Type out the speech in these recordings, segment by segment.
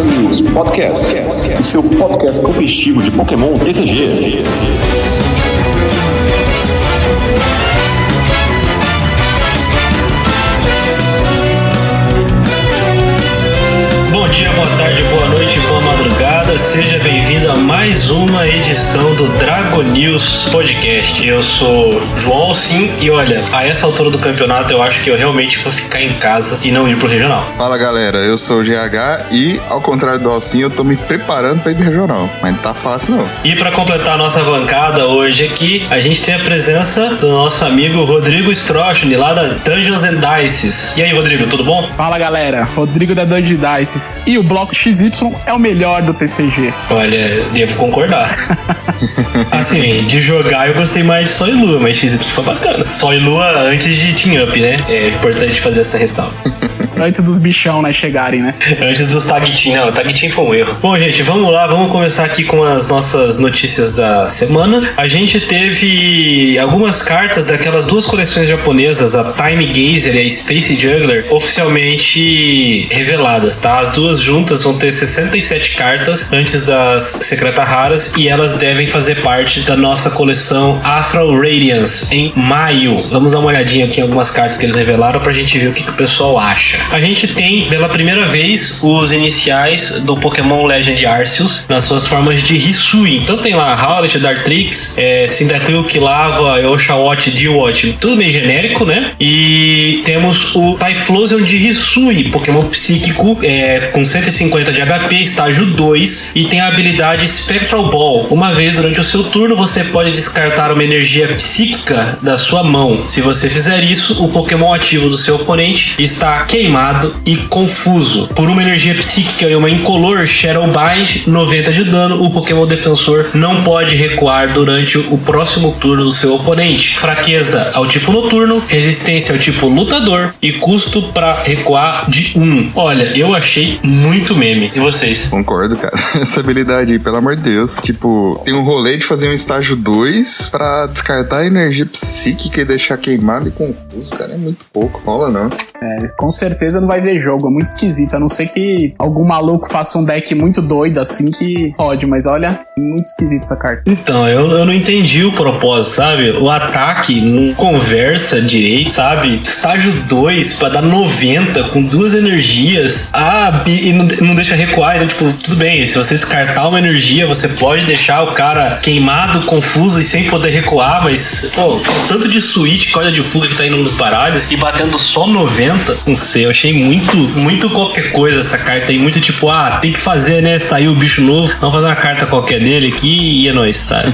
News Podcast, o seu podcast competitivo de Pokémon TCG. Dia, boa tarde, boa noite, boa madrugada. Seja bem-vindo a mais uma edição do Dragon News Podcast. Eu sou João Alcim e olha, a essa altura do campeonato eu acho que eu realmente vou ficar em casa e não ir pro regional. Fala galera, eu sou o GH e, ao contrário do Alcinho, eu tô me preparando pra ir pro regional. Mas não tá fácil não. E para completar a nossa bancada hoje aqui, a gente tem a presença do nosso amigo Rodrigo Strochny, lá da Dungeons and Dices. E aí, Rodrigo, tudo bom? Fala galera, Rodrigo da Dungeon Dices. E o bloco XY é o melhor do TCG. Olha, devo concordar. assim, de jogar eu gostei mais de Sol e Lua, mas XY foi bacana. Sol e Lua antes de Team Up, né? É importante fazer essa ressalva. Antes dos bichão, né, chegarem, né? Antes dos tag team, não, tag team foi um erro. Bom, gente, vamos lá, vamos começar aqui com as nossas notícias da semana. A gente teve algumas cartas daquelas duas coleções japonesas, a Time Gazer e a Space Juggler, oficialmente reveladas, tá? As duas juntas vão ter 67 cartas antes das secreta raras e elas devem fazer parte da nossa coleção Astral Radiance em maio. Vamos dar uma olhadinha aqui em algumas cartas que eles revelaram pra gente ver o que, que o pessoal acha. A gente tem pela primeira vez os iniciais do Pokémon Legend Arceus nas suas formas de Hisui. Então tem lá Howlet, Dartrix, é, Cyndaquil, Kilava, Oshawott, Dewott, tudo meio genérico, né? E temos o Typhlosion de Hisui, Pokémon psíquico é, com 150 de HP, estágio 2 e tem a habilidade Spectral Ball. Uma vez durante o seu turno você pode descartar uma energia psíquica da sua mão. Se você fizer isso, o Pokémon ativo do seu oponente está queimado e confuso. Por uma energia psíquica e uma incolor Shadow Bind, 90 de dano, o Pokémon defensor não pode recuar durante o próximo turno do seu oponente. Fraqueza ao tipo noturno, resistência ao tipo lutador e custo para recuar de 1. Olha, eu achei muito meme. E vocês? Concordo, cara. Essa habilidade pelo amor de Deus. Tipo, tem um rolê de fazer um estágio 2 pra descartar a energia psíquica e deixar queimado e confuso, cara. É muito pouco. Rola não. É, com certeza não vai ver jogo, é muito esquisito. A não ser que algum maluco faça um deck muito doido assim que pode, mas olha, muito esquisito essa carta. Então, eu, eu não entendi o propósito, sabe? O ataque não conversa direito, sabe? Estágio 2 pra dar 90 com duas energias. Ah, e, não, não deixa recuar. Então, tipo, tudo bem, se você descartar uma energia, você pode deixar o cara queimado, confuso e sem poder recuar, mas, pô, tanto de switch, corda de fuga que tá indo nos baralhos e batendo só 90, não sei, eu achei muito, muito qualquer coisa essa carta aí, muito tipo, ah, tem que fazer, né? Saiu o bicho novo, vamos fazer uma carta qualquer dele aqui e é nóis, sabe?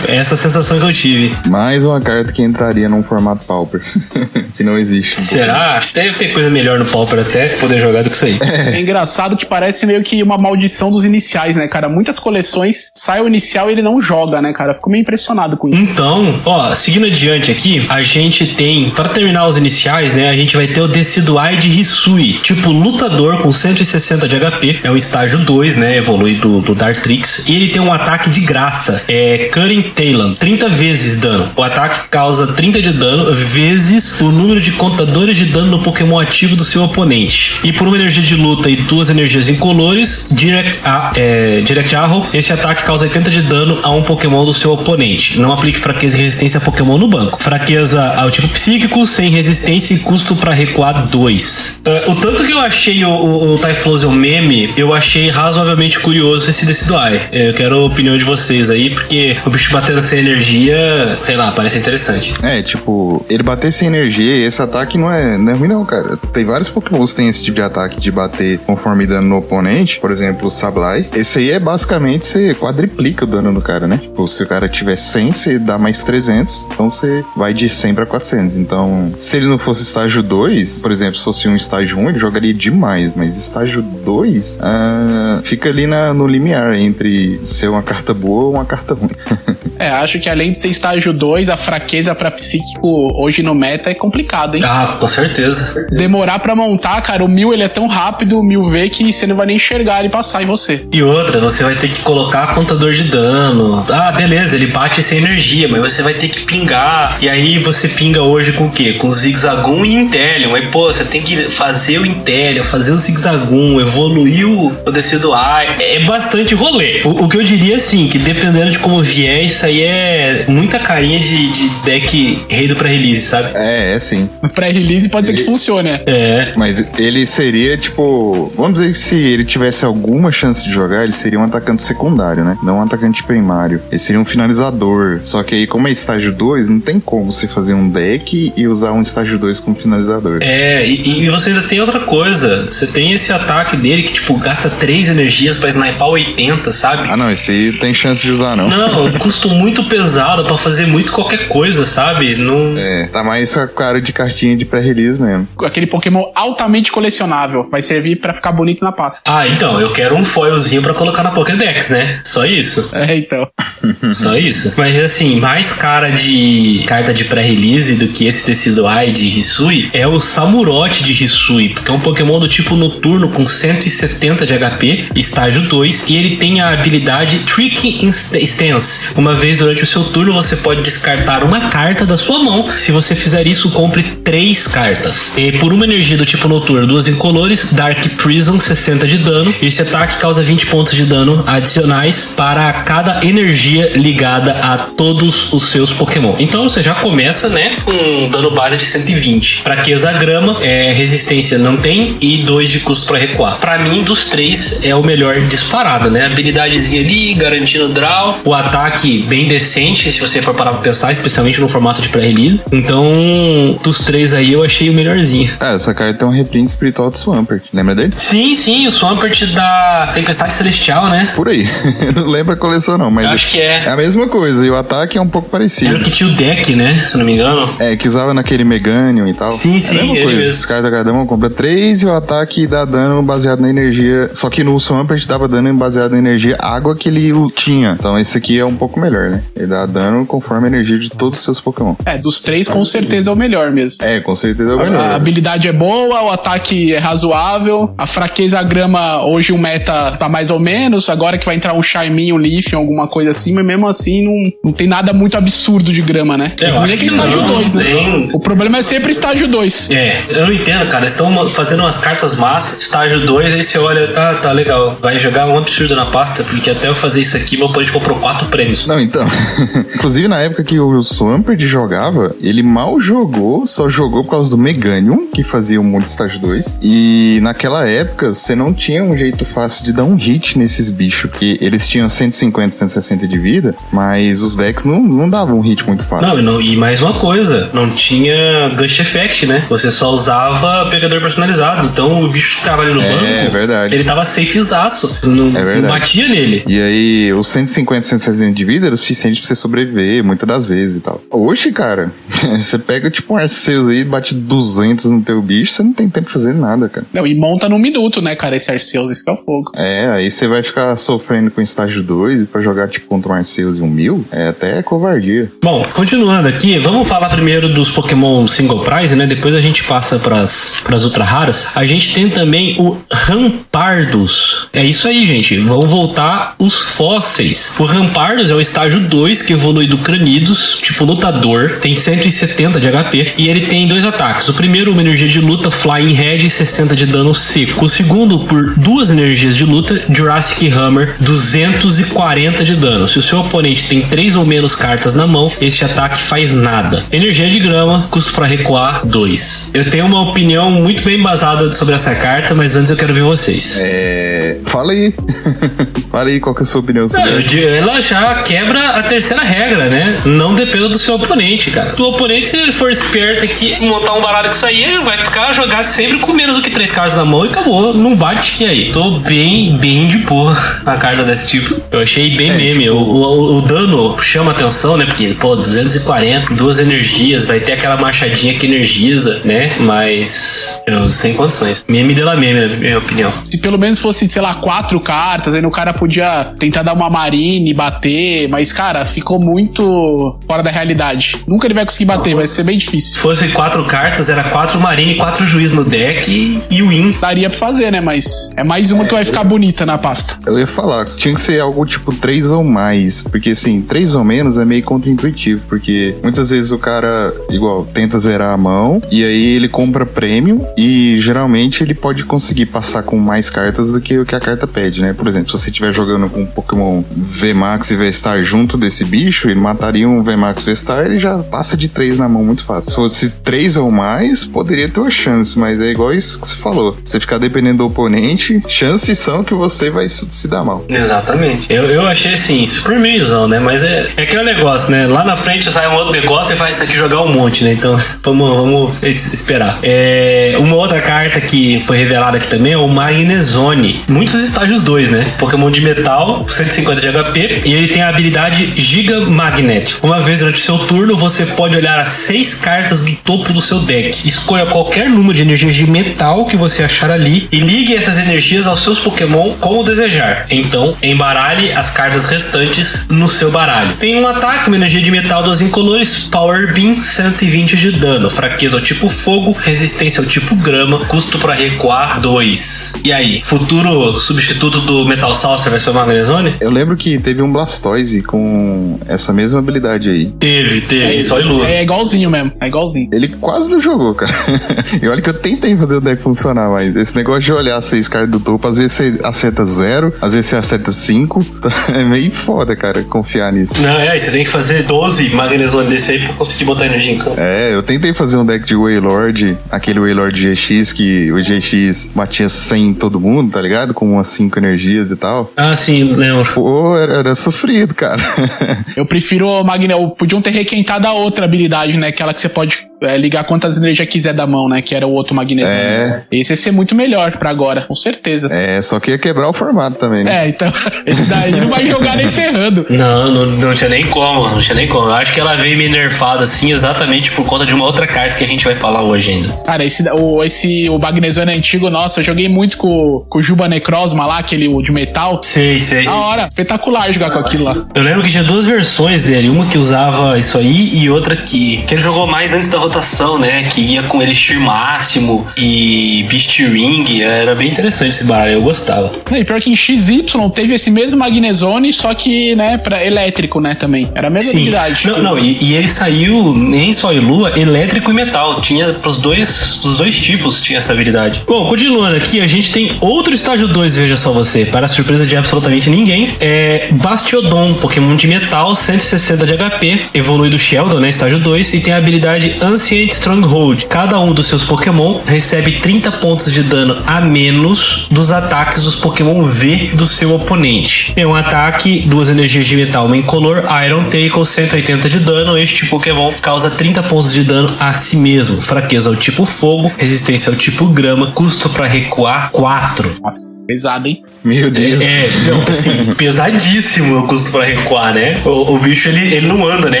Essa a sensação que eu tive. Mais uma carta que entraria num formato Pauper. que não existe. Será? Deve ter coisa melhor no Pauper até poder jogar do que isso aí. É engraçado que parece meio que uma maldição dos iniciais, né, cara? Muitas coleções sai o inicial e ele não joga, né, cara? Eu fico meio impressionado com isso. Então, ó, seguindo adiante aqui, a gente tem, para terminar os iniciais, né, a gente vai ter o Decidueye Hisui, tipo lutador com 160 de HP, é o estágio 2, né, evolui do, do Dartrix, e ele tem um ataque de graça, é Cutting Talon, 30 vezes dano. O ataque causa 30 de dano vezes o número de contadores de dano no Pokémon ativo do seu oponente. E por uma energia de luta e duas energias incolores, Direct, a, é, Direct Arrow, esse ataque causa 80 de dano a um Pokémon do seu oponente. Não aplique fraqueza e resistência a Pokémon no banco. Fraqueza ao tipo psíquico, sem resistência e custo para recuar 2. Uh, o tanto que eu achei o, o, o Typhlosion meme, eu achei razoavelmente curioso esse Decidueye. Eu quero a opinião de vocês aí, porque o bicho batendo sem energia, sei lá, parece interessante. É, tipo, ele bater sem energia e esse ataque não é, não é ruim não, cara. Tem vários Pokémon que tem esse tipo de ataque de bater conforme dano no oponente. Por exemplo, o Sableye. Esse aí é basicamente você quadriplica o dano no cara, né? Tipo, se o cara tiver 100, você dá mais 300. Então você vai de 100 pra 400. Então, se ele não fosse estágio 2, por exemplo, se fosse um estágio 1, ele jogaria demais. Mas estágio 2, ah, fica ali na, no limiar entre ser uma carta boa ou uma carta ruim. É, acho que além de ser estágio 2, a fraqueza pra psíquico hoje no meta é complicado, hein? Ah, com certeza. Demorar pra montar, cara, o mil ele é tão rápido, o mil V, que você não vai nem enxergar ele passar em você. E outra, você vai ter que colocar contador de dano. Ah, beleza, ele bate sem energia, mas você vai ter que pingar. E aí você pinga hoje com o quê? Com Zigzagoon e Intelion. Aí, pô, você tem que fazer o Intellion, fazer o Zigzagoon, evoluir o, o Decidueye, é bastante rolê. O, o, que eu diria, assim, que dependendo de como vier, isso aí é muita carinha de, de deck rei do pré-release, sabe? É, é sim. Pré-release pode ser que funcione, né? É. Mas ele seria, tipo... Vamos dizer que se ele tivesse alguma chance de jogar, ele seria um atacante secundário, né? Não um atacante primário. Ele seria um finalizador. Só que aí, como é estágio 2, não tem como você fazer um deck e usar um estágio 2 como finalizador. É, e, e você ainda tem outra coisa. Você tem esse ataque dele que, tipo, gasta 3 energias pra sniper 80, sabe? Ah, não, esse aí tem chance de usar, não. Não, custo muito pesado para fazer muito qualquer coisa, sabe? Não... É, tá mais com a cara de cartinha de pré-release mesmo. Aquele Pokémon altamente colecionável. Vai servir para ficar bonito na pasta. Ah, então, eu quero um foilzinho para colocar na Pokédex, né? Só isso. É, então. Só isso. Mas assim, mais cara de carta de pré-release do que esse tecido Ai de Hisui é o Samurote de Hisui, porque é um Pokémon do tipo noturno com 170 de HP, estágio 2, e ele tem a habilidade Tricky Stance. Uma vez durante o seu turno, você pode descartar uma carta da sua mão. Se você fizer isso, compre três cartas. E por uma energia do tipo noturno, duas incolores, Dark Prison, 60 de dano. Esse ataque causa 20 pontos de dano adicionais para cada energia ligada a todos os seus Pokémon. Então você já começa, né, com um dano base de 120. Fraqueza grama, é, resistência não tem e 2 de custo para recuar. Para mim, dos três, é o melhor disparado, né? Habilidadezinha ali, garantindo draw, o ataque bem decente, se você for parar pra pensar, especialmente no formato de pré-release. Então, dos três aí, eu achei o melhorzinho. Cara, essa carta tem um reprint espiritual do Swampert. Lembra dele? Sim, sim, o Swampert da Tempestade Celestial, né? Por aí. não lembro a coleção, não, mas. Eu acho que é. É a mesma coisa, e o ataque é um pouco parecido. Era o que tinha o deck, né? Se não me engano. É, que usava naquele Meganium e tal. Sim, sim, é a coisa. mesmo. Os caras da cada um compra 3 e o ataque dá dano baseado na energia. Só que no Swampert dava dano baseado na energia água que ele tinha. Então esse aqui é um pouco melhor, né? Ele dá dano conforme a energia de todos os seus Pokémon. É, dos três, com certeza é o melhor mesmo. É, com certeza é o A, melhor. a habilidade é boa, o ataque é razoável, a fraqueza grama, hoje o meta tá mais ou menos, agora que vai entrar um Shaimin, um Leaf, alguma coisa assim, mas mesmo assim não, não tem nada muito absurdo de grama, né? É, eu ruim acho é que é que estágio não, 2, né? tem. O problema é sempre estágio 2. É, eu não entendo, cara. Eles estão fazendo umas cartas massa, estágio 2, aí você olha, ah, tá legal. Vai jogar um absurdo na pasta, porque até eu fazer isso aqui, meu oponente comprou quatro prêmios. Não, então. Inclusive, na época que o Swampert jogava, ele mal jogou, só jogou por causa do Meganium, que fazia um monte de estágio 2. E naquela época, você não tinha um jeito fácil de dar um hit nesses bichos, porque eles tinham 150, 160 de vida, mas os decks não, não davam um hit muito fácil. Não, e, não, e mais uma coisa, não tinha Gush Effect, né? Você só usava pegador personalizado. Então o bicho ficava ali no É, banco. é verdade. Ele tava safezaço. Não, É verdade. não batia nele. E aí, os 150, 160 de vida era o suficiente pra você sobreviver, muitas das vezes e tal. Hoje, cara, você pega tipo um Arceus aí, bate 200 no teu bicho, você não tem tempo de fazer nada, cara. Não, e monta num minuto, né, cara, esse Arceus, esse que é o fogo. É, aí você vai ficar sofrendo com estágio 2 e pra jogar tipo contra um Arceus e um Mil, é até covardia. Bom, continuando aqui, vamos falar primeiro dos Pokémon Single Prize, né? Depois a gente passa pras, pras ultra raras. A gente tem também o Rampardos. É isso aí, gente. Vão voltar os fósseis. O Rampardos é o estágio 2 que evolui do Cranidos, tipo lutador, tem 170 de HP e ele tem dois ataques. O primeiro, uma energia de luta, Flying Head e 60 de dano seco. O segundo, por duas energias de luta, Jurassic Hammer, 240 de dano. Se o seu oponente tem três ou menos cartas na mão, este ataque faz nada. Energia de grama, custo para recuar 2. Eu tenho uma opinião muito bem embasada sobre essa carta, mas antes eu quero ver vocês. É. Fala aí. Fala aí qual que é a sua opinião sobre Eu ela. já quebra a terceira regra, né? Não dependa do seu oponente, cara. O oponente, se ele for esperto aqui, montar um baralho com isso aí, ele vai ficar jogar sempre com menos do que três cartas na mão e acabou. Não bate. E aí? Tô bem, bem de porra na carta desse tipo. Eu achei bem meme. O, o, o dano chama atenção, né? Porque, pô, 240, duas energias, vai ter aquela machadinha que energiza, né? Mas eu sem condições. Meme de la meme, na minha opinião. Se pelo menos fosse, sei lá, quatro cartas, aí no cara podia podia tentar dar uma marine, bater, mas, cara, ficou muito fora da realidade. Nunca ele vai conseguir bater, vai ser bem difícil. Se fosse quatro cartas, era quatro marine e quatro juiz no deck e, e win. Daria pra fazer, né? Mas é mais uma que vai ficar bonita na pasta. Eu ia falar, tinha que ser algo tipo três ou mais. Porque assim, três ou menos é meio contra-intuitivo. Porque muitas vezes o cara, igual, tenta zerar a mão e aí ele compra prêmio e geralmente ele pode conseguir passar com mais cartas do que o que a carta pede, né? Por exemplo, se você estiver jogando com um Pokémon VMAX e V-Star junto desse bicho, ele mataria um VMAX V-Star ele já passa de três na mão muito fácil. Se fosse três ou mais, poderia ter uma chance, mas é igual isso que você falou. Você ficar dependendo do oponente, chances são que você vai se dar mal. Exatamente. Eu, eu achei assim, super meizão, né? Mas é, é aquele negócio, né? Lá na frente sai um outro negócio e faz isso aqui jogar um monte, né? Então vamos, vamos esperar. É, uma outra carta que foi revelada aqui também é o Magnezone. Muitos estágios 2, né? Pokémon de metal, 150 de HP, e ele tem a habilidade Giga Magnet. Uma vez durante seu turno, você pode olhar as seis cartas do topo do seu deck. Escolha qualquer número de energias de metal que você achar ali e ligue essas energias aos seus Pokémon como desejar. Então, embaralhe as cartas restantes no seu baralho. Tem um ataque, uma energia de metal dos incolores, Power Beam, 120 de dano, fraqueza ao tipo fogo, resistência ao tipo grama, custo para recuar 2. E aí, futuro substituto do Metal Saucer vai ser o Magnezone? Eu lembro que teve um Blastoise com essa mesma habilidade aí. Teve, teve, É, só ilua. é igualzinho mesmo, é igualzinho. Ele quase não jogou, cara. e olha que eu tentei fazer o deck funcionar, mas esse negócio de olhar seis cartas do topo, às vezes você acerta zero, às vezes você acerta cinco. É meio foda, cara, confiar nisso. Não, é, você tem que fazer 12 Magnezone desse aí pra conseguir botar energia em campo. É, eu tentei fazer um deck de Waylord, aquele Waylord GX que o GX batia 100 em todo mundo, tá ligado? Com umas 5 energias e tal. Ah, sim, lembro. Pô, era, era sofrido, cara. Eu prefiro o Magne... Podiam ter requentado a outra habilidade, né? Aquela que você pode é, ligar quantas energias quiser da mão, né? Que era o outro magnesio. É. Esse ia ser muito melhor pra agora, com certeza. é, só que ia quebrar o formato também, né? É, então, esse daí não vai jogar nem ferrando. Não, não, não tinha nem como, não tinha nem como. Eu acho que ela veio me nerfada assim exatamente por conta de uma outra carta que a gente vai falar hoje ainda. Cara, esse, o, esse, o Magnesiano antigo, nossa, eu joguei muito com, com o Juba Necrosma lá, aquele de metal. Sei, sei. Da hora, espetacular jogar com aquilo lá. Eu lembro que tinha duas versões dele, uma que usava isso aí e outra que, que ele jogou mais antes da rotação, né? Que ia com Elixir Máximo e Beast Ring. Era bem interessante esse baralho, eu gostava. E pior que em XY teve esse mesmo Magnezone, só que, né, pra elétrico, né, também. Era a mesma Sim. habilidade. Não, não, e, e ele saiu nem só em lua, elétrico e metal. Tinha pros dois, dos dois tipos tinha essa habilidade. Bom, continuando aqui, a gente tem outro estágio 2, veja só você, para a surpresa de absolutamente ninguém. É Bastiodon, Pokémon de metal, 160 de HP, evolui do Sheldon, né, estágio 2, e tem a habilidade Ancient Stronghold. Cada um dos seus Pokémon recebe 30 pontos de dano a menos dos ataques dos Pokémon V do seu oponente. Tem um ataque, duas energias de metal, uma incolor, Iron Tackle, 180 de dano. Este Pokémon causa 30 pontos de dano a si mesmo. Fraqueza ao tipo fogo, resistência ao tipo grama, custo para recuar 4. Nossa, pesado, hein? Meu Deus. É, não, assim, pesadíssimo o custo pra recuar, né? O, o bicho, ele, ele não anda, né?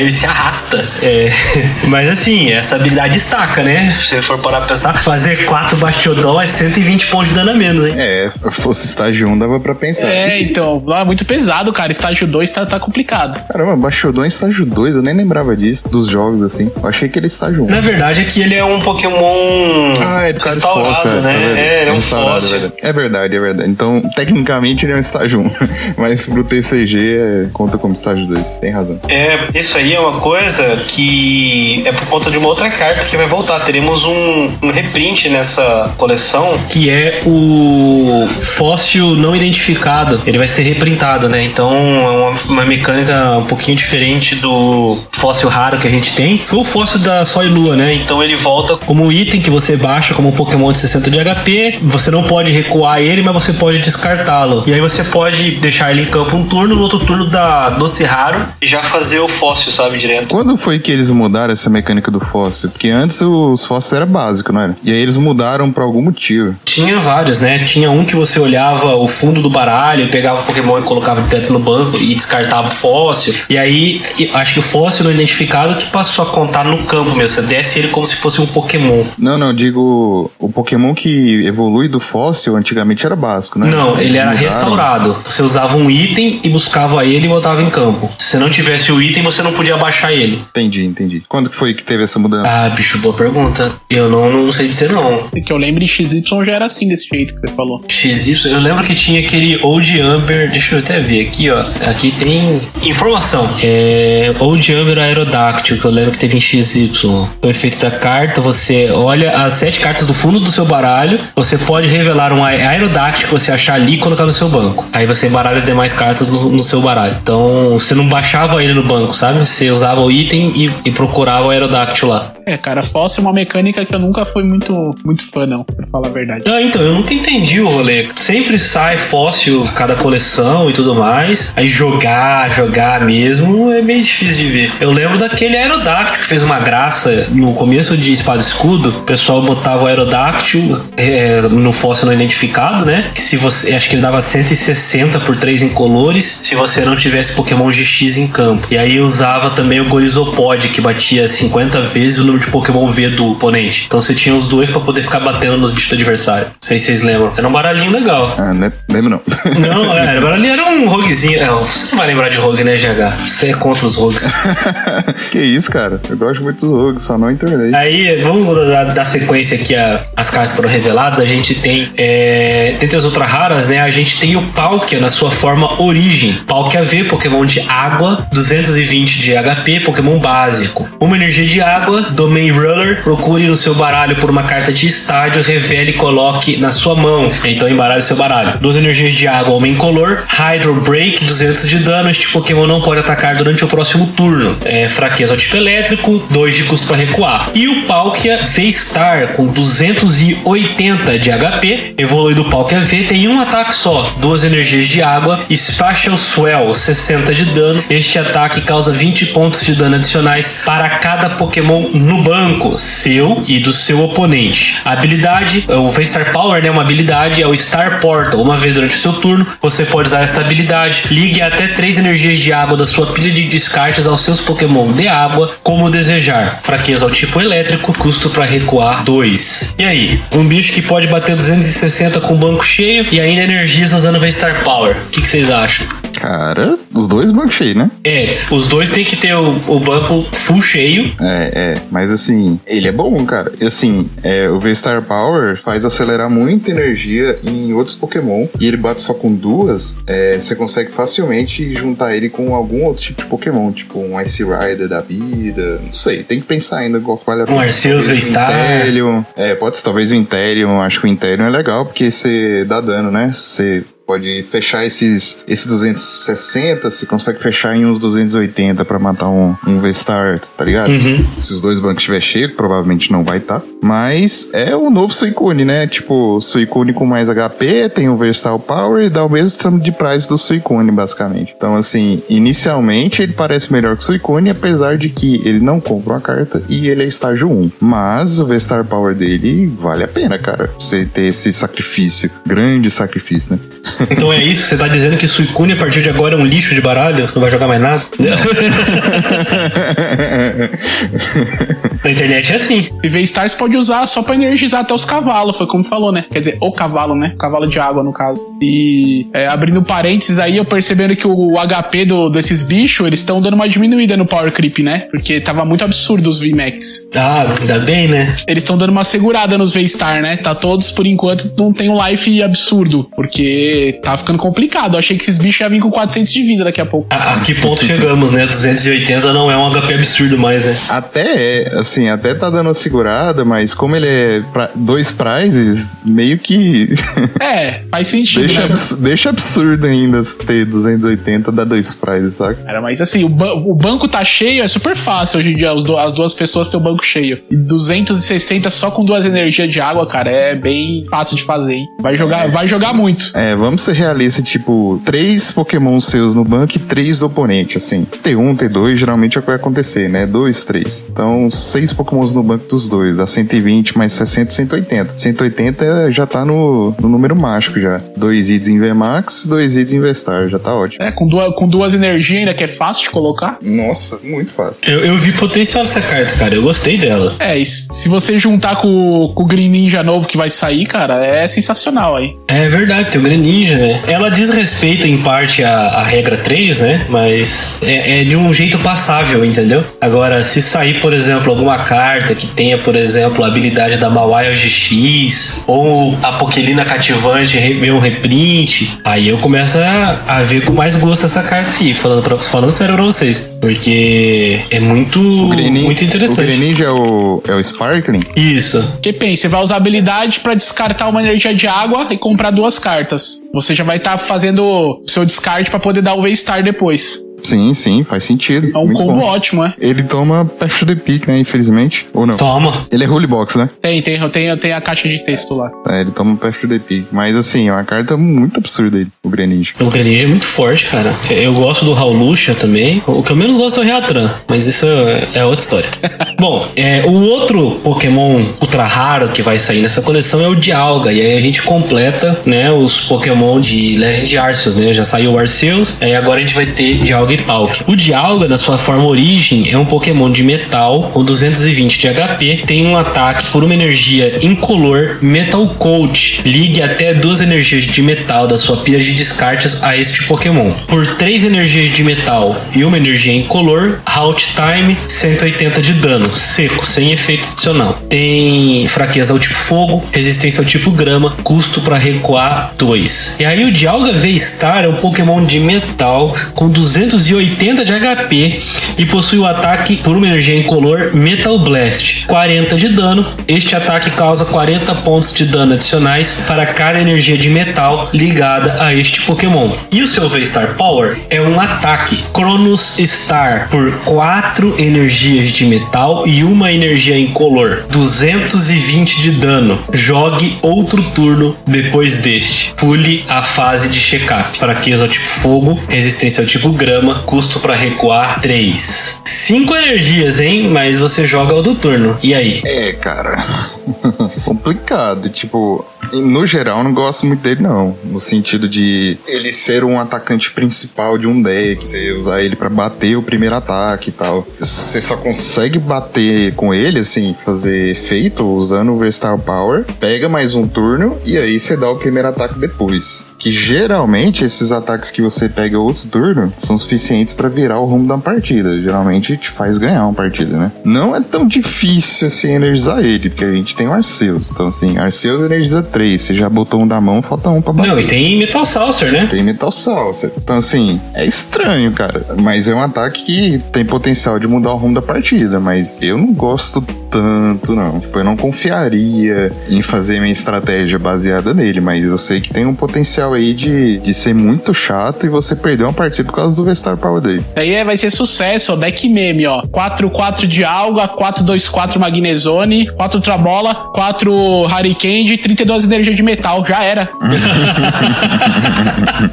Ele se arrasta. É, mas assim, essa habilidade destaca, né? Se você for parar pra pensar, fazer 4 Bastiodon é 120 pontos de dano a menos, hein? É, fosse estágio 1 dava pra pensar. É, então, lá é muito pesado, cara. Estágio 2 tá, tá complicado. Caramba, Baixodon é estágio 2, eu nem lembrava disso, dos jogos assim. Eu achei que ele é estágio 1. Na verdade é que ele é um Pokémon Ah, é restaurado, fóssil, né? verdade. É, ele é um Restaurado, fóssil. É verdade, é verdade. Então, tecnicamente ele é um estágio 1. Mas pro TCG é, conta como estágio 2. Tem razão. É, isso aí é uma coisa que é por conta de uma outra carta que vai voltar. Teremos um, um reprint nessa coleção que é o fóssil não identificado. Ele vai ser reprintado, né? Então é uma, uma mecânica um pouquinho diferente do fóssil raro que a gente tem. Foi o fóssil da Sol e Lua, né? Então ele volta como item que você baixa como um Pokémon de 60 de HP. Você não pode recuar ele, mas você pode descartá-lo. E aí você pode deixar ele em campo um turno, no outro turno da Doce Raro e já fazer o fóssil, sabe, direto. Quando foi que eles mudaram essa mecânica do fóssil? Porque antes os fósseis era básico, não era? E aí eles mudaram por algum motivo. Tinha vários, né? Tinha um que você olhava o fundo do baralho, pegava o Pokémon e colocava direto no banco e descartava o fóssil. E aí, acho que o fóssil não identificado que passou a contar no campo mesmo. Você desce ele como se fosse um Pokémon. Não, não, digo o Pokémon que evolui do fóssil antigamente era básico, né? Não, ele era restaurado. Você usava um item e buscava ele e botava em campo. Se você não tivesse o item, você não podia baixar ele. Entendi, entendi. Quando que foi que teve essa mudança? Ah, bicho, boa pergunta. Eu não, não sei dizer não. Que eu lembre, XY já era assim, desse jeito que você falou. XY, eu lembro que tinha aquele Old Amber, deixa eu até ver aqui, ó. Aqui tem informação. É Old Amber Aerodáctil, que eu lembro que teve em XY. O efeito da carta, você olha as sete cartas do fundo do seu baralho, você pode revelar um ae- Aerodáctil que você achar ali colocar no seu banco. Aí você embaralha as demais cartas no, no seu baralho. Então, você não baixava ele no banco, sabe? Você usava o item e, e procurava o Aerodáctil lá. É, cara, fóssil é uma mecânica que eu nunca fui muito, muito fã, não, pra falar a verdade. Ah, então, eu nunca entendi o rolê. Sempre sai fóssil cada coleção e tudo mais. Aí jogar, jogar mesmo é meio difícil de ver. Eu lembro daquele Aerodáctil que fez uma graça no começo de Espada e Escudo. O pessoal botava o Aerodáctil é, no fóssil não identificado, né? Que se você. Acho que ele dava 160 por 3 incolores se você não tivesse Pokémon GX em campo. E aí usava também o Golisopod, que batia 50 vezes o número de Pokémon V do oponente. Então você tinha os dois pra poder ficar batendo nos bichos do adversário. Não sei se vocês lembram. Era um baralhinho legal. Ah, né? lembro não. Não, é, era baralhinho, era um roguezinho. É, você não vai lembrar de rogue, né, GH? Você é contra os rogues. que isso, cara? Eu gosto muito dos rogues, só não internei. Aí, vamos dar, dar sequência aqui as cartas foram reveladas. A gente tem, é, dentre as ultra raras, né? A gente tem o Palkia na sua forma origem. Palkia V, Pokémon de água, 220 de HP, Pokémon básico. Uma energia de água, Domain Ruler. Procure no seu baralho por uma carta de estádio, revele e coloque na sua mão. Então embaralhe seu baralho. Duas energias de água, Homem Color. Hydro Break, 200 de dano. Este Pokémon não pode atacar durante o próximo turno. É, fraqueza ao tipo elétrico, 2 de custo para recuar. E o Palkia V-Star, com 280 de HP, evolui do Palkia V, tem um ataque só, duas energias de água. Spatial Swell, 60 de dano. Este ataque causa 20 pontos de dano adicionais para cada Pokémon no banco, seu e do seu oponente. A habilidade, o V-Star Power, né, uma habilidade, é o Star Portal. Uma vez durante o seu turno, você pode usar esta habilidade. Ligue até três energias de água da sua pilha de descartes aos seus Pokémon de água, como desejar. Fraqueza ao tipo elétrico, custo para recuar 2. E aí? Um bicho que pode bater 260 com o banco cheio e ainda energiza usando V-Star Power. O que vocês acham? Cara, os dois bancos cheios, né? É, os dois tem que ter o, o banco full cheio. É, é. Mas assim, ele é bom, cara. E assim, é, o V-Star Power faz acelerar muita energia em outros Pokémon. E ele bate só com duas. é, você consegue facilmente juntar ele com algum outro tipo de Pokémon. Tipo um Ice Rider da vida. Não sei, tem que pensar ainda qual vale a pena. Arceus Talvez o V-Star. É, pode ser talvez o Inteleon. Acho que o Inteleon é legal porque você dá dano, né? Você pode fechar esses, esses 260, você consegue fechar em uns 280 pra matar um, um V-Star, tá ligado? Se os dois bancos estiver cheio, provavelmente não vai estar. Mas é o novo Suicune, né? Tipo, Suicune com mais HP, tem o Versal Power e dá o mesmo tanto de price do Suicune, basicamente. Então, assim, inicialmente ele parece melhor que o Suicune, apesar de que ele não compra uma carta e ele é estágio 1. Mas o V-Star Power dele vale a pena, cara. Você ter esse sacrifício, grande sacrifício, né? Então é isso? Você tá dizendo que Suicune a partir de agora é um lixo de baralho? Não vai jogar mais nada? Na internet é assim. Se V-Star você pode usar só pra energizar até os cavalos, foi como falou, né? Quer dizer, o cavalo, né? O cavalo de água, no caso. E é, abrindo parênteses aí, eu percebendo que o HP do, desses bichos, eles estão dando uma diminuída no Power Creep, né? Porque tava muito absurdo os VMAX. Ah, ainda bem, né? Eles estão dando uma segurada nos V-Star, né? Tá todos, por enquanto, não tem um life absurdo. Porque tá ficando complicado. Eu achei que esses bichos iam vir com 400 de vida daqui a pouco. A, a que ponto chegamos, né? 280 não é um HP absurdo mais, né? Até é, assim, até tá dando uma segurada, mas como ele é pra- dois prizes, meio que É, faz sentido, deixa, né? abs- deixa absurdo ainda ter 280 dar dois prizes, saca? Cara, mas assim, o, ba- o banco tá cheio, é super fácil hoje em dia. As, du- as duas pessoas têm o banco cheio. E 260 só com duas energias de água, cara, é bem fácil de fazer, hein? Vai jogar, vai jogar muito. É, vamos ser realistas, tipo, três Pokémon seus no banco e três do oponente, assim. T1, T2, geralmente é o que vai acontecer, né? Dois, três. Então, seis Pokémons no banco dos dois, dá 120 mais 60, 180. 180 já tá no, no número mágico já. Dois hits em VMAX, dois hits em Vestar, já tá ótimo. É, com duas, com duas energias ainda, que é fácil de colocar. Nossa, muito fácil. Eu, eu vi potencial nessa carta, cara. Eu gostei dela. É, e se você juntar com, o- com o Green Ninja novo que vai sair, cara, é sensacional aí. É verdade, tem o Greninja Greninja, né? Ela diz respeito em parte à regra 3, né? Mas é, é, de um jeito passável, entendeu? Agora, se sair, por exemplo, alguma carta que tenha, por exemplo, a habilidade da Mawai GX ou a Pokelina cativante ver um reprint, aí eu começo a, a, ver com mais gosto essa carta aí, falando, pra, falando sério pra vocês. Porque é muito, muito interessante. O Greninja é o, é o Sparkling? Isso. Que pensa, você vai usar habilidade para descartar uma energia de água e comprar duas cartas. Você já vai estar tá fazendo o seu descarte para poder dar o V-Star depois. Sim, sim, faz sentido. É um Muito combo bom. ótimo, é. Ele toma Path the Peak, né? Infelizmente. Ou não? Toma. Ele é Holy Box, né? Tem, tem, tem, tem a caixa de texto lá. É, ele toma Path the Peak. Mas assim, é uma carta muito absurda aí, o Greninja. O Greninja é muito forte, cara. Eu gosto do Raulucha também. O que eu menos gosto é o Reatran, mas isso é outra história. Bom, é, o outro Pokémon ultra raro que vai sair nessa coleção é o Dialga. E aí a gente completa, né, os Pokémon de Legend Arceus, né? Já saiu o Arceus, aí agora a gente vai ter Dialga e Palkia. O Dialga, na sua forma origem, é um Pokémon de metal com 220 de HP, tem um ataque por uma energia incolor Metal Coat. Ligue até duas energias de metal da sua pilha de descartes a este Pokémon. Por três energias de metal e uma energia incolor, Halt Time 180 de dano seco, sem efeito adicional. Tem fraqueza ao tipo fogo, resistência ao tipo grama, custo para recuar 2. E aí o Dialga V-Star é um Pokémon de metal com 280 de HP e possui o ataque por uma energia incolor Metal Blast, 40 de dano. Este ataque causa 40 pontos de dano adicionais para cada energia de metal ligada a este Pokémon. E o seu V-Star Power é um ataque Cronos Star por 4 energias de metal e uma energia incolor. 220 de dano. Jogue outro turno depois deste. Pule a fase de check-up. Fraqueza ao tipo fogo, resistência ao tipo grama, custo para recuar 3. 5 energias, hein? Mas você joga o do turno. E aí? É, cara. Complicado. Tipo, no geral, não gosto muito dele, não. No sentido de ele ser um atacante principal de um deck, você usar ele para bater o primeiro ataque e tal. Você só consegue bater com ele, assim, fazer efeito usando o Versatile Power, pega mais um turno e aí você dá o primeiro ataque depois. Que geralmente esses ataques que você pega outro turno são suficientes para virar o rumo da partida. Geralmente te faz ganhar uma partida, né? Não é tão difícil assim energizar ele, porque a gente tem o Arceus. Então, assim, Arceus energiza 3. Você já botou um da mão, falta um pra bater. Não, e tem Metal Saucer, né? Tem Metal Saucer. Então, assim, é estranho, cara. Mas é um ataque que tem potencial de mudar o rumo da partida. Mas eu não gosto tanto, não. Tipo, eu não confiaria em fazer minha estratégia baseada nele. Mas eu sei que tem um potencial aí de, de ser muito chato e você perder uma partida por causa do Vestar Power dele. Isso aí é, vai ser sucesso, ó. Deck meme, ó. 4-4 de Alga, 4-2-4 Magnezone, 4 Trabola, 4 Hurricane, 32 energia de metal. Já era.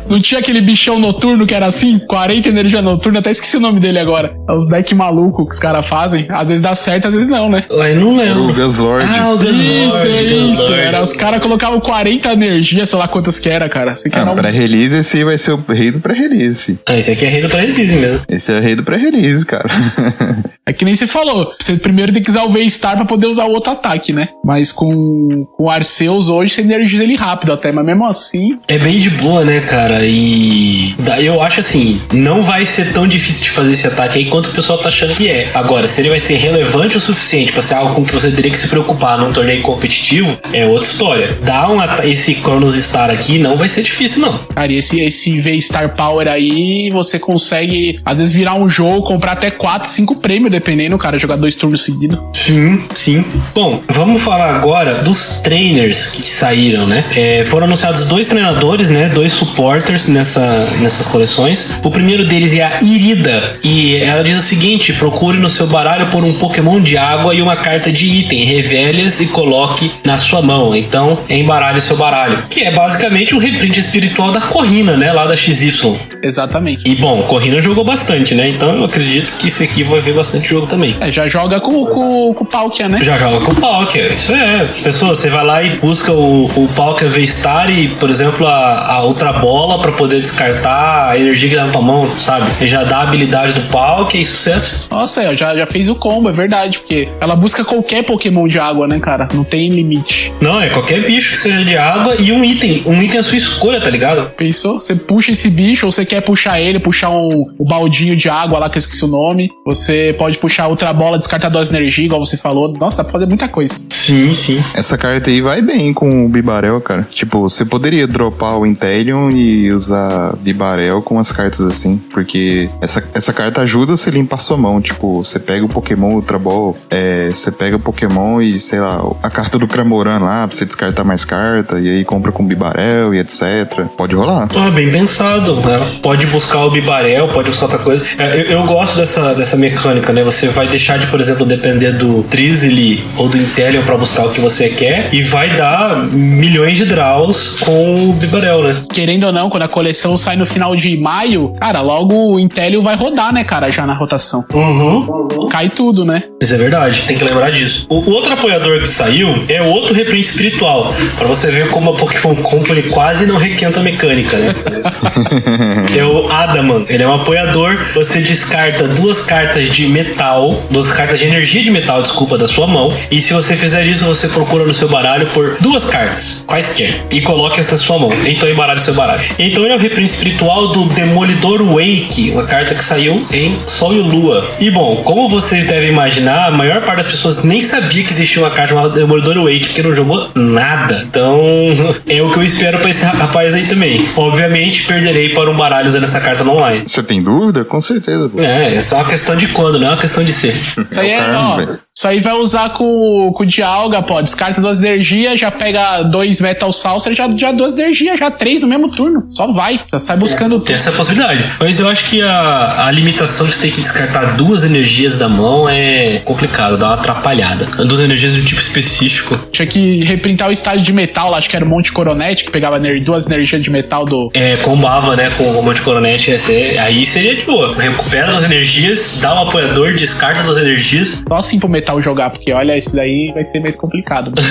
Não tinha aquele bichão noturno que era assim? 40 energia noturna, até esqueci o nome dele agora. É os decks malucos que os caras fazem. Às vezes dá certo, às vezes não, né? Eu não lembro. O Guslord. Ah, o Guslord. Isso, é isso. Era, os caras colocavam 40 energia, sei lá quantas que era, cara. Você ah, um... pré-release, esse vai ser o rei do pré-release, filho. Ah, esse aqui é rei do pré-release mesmo. Esse é o rei do pré-release, cara. é que nem você falou. Você primeiro tem que usar o V-Star pra poder usar o outro ataque, né? Mas com, com o Arceus hoje você energiza ele rápido até, mas mesmo assim. É bem de boa, né, cara? E eu acho assim, não vai ser tão difícil de fazer esse ataque aí quanto o pessoal tá achando que é. Agora, se ele vai ser relevante o suficiente para ser algo com que você teria que se preocupar num torneio competitivo, é outra história. Dar um esse Cronos Star aqui não vai ser difícil, não. Cara, e esse, esse V-Star Power aí, você consegue, às vezes, virar um jogo, comprar até 4, 5 prêmios, dependendo, cara, jogar dois turnos seguidos. Sim, sim. Bom, vamos falar agora dos trainers que saíram, né? É, foram anunciados dois treinadores, né? Dois supporters nessa, nessas coleções. O primeiro deles é a Irida. E ela diz o seguinte: procure no seu baralho por um Pokémon de água e uma carta de item. Revele-as e coloque na sua mão. Então, embaralhe seu baralho. Que é basicamente o um reprint espiritual da Corrina, né? Lá da XY. Exatamente. E bom, Corrina jogou bastante, né? Então eu acredito que isso aqui vai ver bastante jogo também. É, já joga com, com, com o Palkia, né? Já joga com o Palkia. Isso é. Pessoa, você vai lá e busca o, o Palkia V-Star e, por exemplo, a, a outra bola para poder descartar a energia que dá na tua mão, sabe? E já dá a habilidade do Palkia e sucesso. Nossa, já, já fez o combo, é verdade, porque ela ela busca qualquer Pokémon de água, né, cara? Não tem limite. Não, é qualquer bicho que seja de água e um item. Um item é a sua escolha, tá ligado? Pensou? Você puxa esse bicho, ou você quer puxar ele, puxar um, o baldinho de água lá, que eu esqueci o nome. Você pode puxar outra bola, descartar duas energias, igual você falou. Nossa, dá pra fazer muita coisa. Sim, sim. Essa carta aí vai bem com o Bibarel, cara. Tipo, você poderia dropar o Intelion e usar Bibarel com as cartas assim, porque essa, essa carta ajuda você limpar sua mão. Tipo, você pega o Pokémon Ultra Ball, é, você pega o Pokémon e, sei lá, a carta do Cramoran lá, pra você descartar mais carta, e aí compra com Bibarel e etc. Pode rolar. Ah, bem pensado. Né? Pode buscar o Bibarel, pode buscar outra coisa. É, eu, eu gosto dessa, dessa mecânica, né? Você vai deixar de, por exemplo, depender do Drizzly ou do Intelion pra buscar o que você quer e vai dar milhões de draws com o Bibarel, né? Querendo ou não, quando a coleção sai no final de maio, cara, logo o Intelion vai rodar, né, cara, já na rotação. Uhum. Cai tudo, né? Isso é verdade, tem que lembrar disso. O, outro apoiador que saiu é outro reprint espiritual, Pra você ver como a Pokémon Company quase não requenta a mecânica, né? é o Adaman, ele é um apoiador, você descarta duas cartas de metal, duas cartas de energia de metal, desculpa, da sua mão, e se você fizer isso, você procura no seu baralho por duas cartas, quaisquer, e coloque esta na sua mão, então embaralhe seu baralho. Então ele é o reprint espiritual do Demolidor Wake, uma carta que saiu em Sol e Lua. E bom, como vocês devem imaginar, a maior parte das pessoas nem sabia que existia uma carta chamada Demolidor Wake, porque não jogou nada. Então, é o que eu espero pra esse rapaz aí também. Obviamente, perderei para um baralho usando essa carta no online. Você tem dúvida? Com certeza. Pô. É, é só uma questão de quando, não é uma questão de ser. Isso aí é, Caramba, ó. Isso aí vai usar com, com o Dialga, pô. Descarta duas energias, já pega dois Metal Saucer, já, já duas energias, já três no mesmo turno. Só vai, já sai buscando Tem essa possibilidade. Mas eu acho que a, a limitação de ter que descartar duas energias da mão é complicado, dá uma atrapalhada. Duas energias de um tipo específico. Tinha que reprintar o estágio de metal lá, acho que era o Monte Coronete, que pegava duas energias de metal do. É, combava, né, com o Romance Coronete, ia ser- aí seria de boa. Recupera duas energias, dá um apoiador, descarta duas energias. Só assim pro metal jogar, porque olha, isso daí vai ser mais complicado.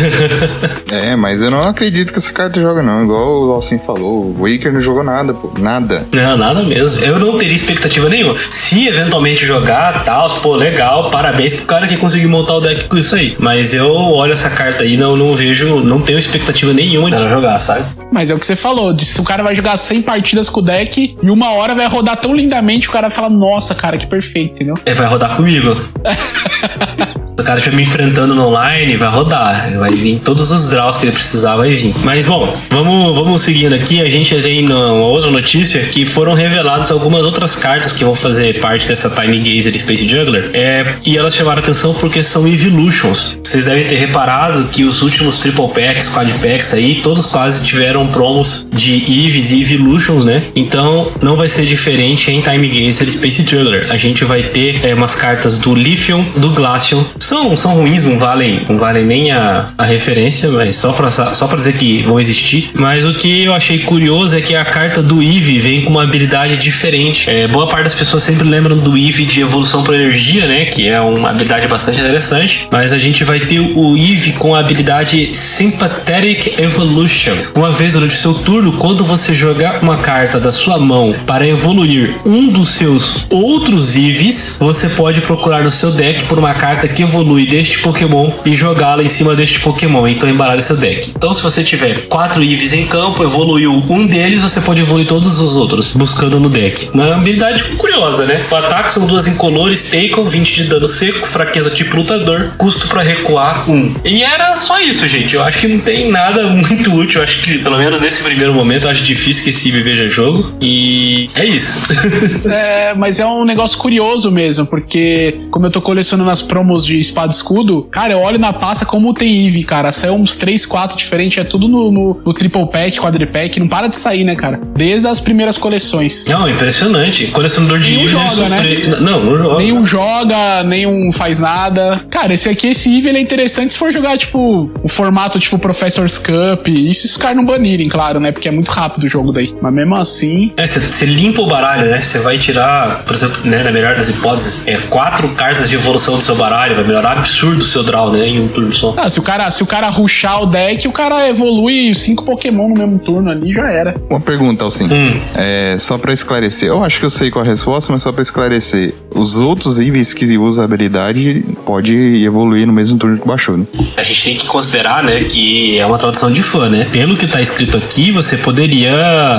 É, mas eu não acredito que essa carta joga, não. Igual o Alcin falou, o Waker não jogou nada, pô. Nada. Não, nada mesmo. Eu não teria expectativa nenhuma. Se eventualmente jogar, tal, pô, legal, parabéns pro cara que conseguiu montar o deck com isso aí. Mas eu olho essa carta aí, não, não vejo, não tenho expectativa nenhuma de ela jogar, sabe? Mas é o que você falou, de se o cara vai jogar 100 partidas com o deck e uma hora vai rodar tão lindamente, o cara fala, nossa, cara, que perfeito, entendeu? Ele vai rodar comigo. o cara estiver me enfrentando no online, vai rodar. Vai vir todos os draws que ele precisar, vai vir. Mas bom, vamos, vamos seguindo aqui. A gente tem uma outra notícia que foram reveladas algumas outras cartas que vão fazer parte dessa Time Gazer Space Juggler. É, e elas chamaram atenção porque são Evolutions. Vocês devem ter reparado que os últimos Triple Packs, Quad Packs aí, todos quase tiveram promos de Eves e Evolutions, né? Então não vai ser diferente em Time Gazer Space Juggler. A gente vai ter é, umas cartas do Lithium, do Glaceon. São, são ruins, não valem, não valem nem a, a referência, mas só pra, só pra dizer que vão existir. Mas o que eu achei curioso é que a carta do Eve vem com uma habilidade diferente. É, boa parte das pessoas sempre lembram do Eve de evolução por energia, né? Que é uma habilidade bastante interessante. Mas a gente vai ter o Eve com a habilidade Sympathetic Evolution. Uma vez durante o seu turno, quando você jogar uma carta da sua mão para evoluir um dos seus outros Eves, você pode procurar no seu deck por uma carta que evolui deste Pokémon e jogá-la em cima deste Pokémon. Então embaralhe seu deck. Então, se você tiver quatro Eves em campo, evoluiu um deles, você pode evoluir todos os outros, buscando no deck. Uma habilidade curiosa, né? O ataque são duas incolores, Taken, 20 de dano seco, fraqueza tipo lutador, custo para recuar 1. E era só isso, gente. Eu acho que não tem nada muito útil. Eu acho que, pelo menos nesse primeiro momento, eu acho difícil que esse Eve veja jogo. E é isso. É, mas é um negócio curioso mesmo, porque como eu tô colecionando as promos de espada escudo, cara, eu olho na pasta como tem Eve, cara. Saiu uns 3, 4 diferentes, é tudo no, no, no triple pack, quadripack, não para de sair, né, cara? Desde as primeiras coleções. Não, impressionante. Colecionador de Eve deve joga, né? sofrer. Não, não joga. Nenhum joga, nenhum faz nada. Cara, esse aqui, esse Eve, ele é interessante se for jogar, tipo, o formato tipo Professor's Cup. Isso os caras não banirem, claro, né? Porque é muito rápido o jogo daí. Mas mesmo assim. É, você limpa o baralho, né? Você vai tirar, por exemplo, né, na melhor das hipóteses, é quatro cartas de evolução do seu baralho, vai melhorar absurdo o seu draw, né? Em um turno só. Ah, se o cara, se o cara ruxar o deck, o cara evolui cinco Pokémon no mesmo turno ali, já era. Uma pergunta, Alcin. Hum. É, só pra esclarecer. Eu acho que eu sei qual a resposta, mas só pra esclarecer. Os outros Eevees que usam a habilidade pode evoluir no mesmo turno que baixou, né? A gente tem que considerar, né, que é uma tradução de fã, né? Pelo que tá escrito aqui, você poderia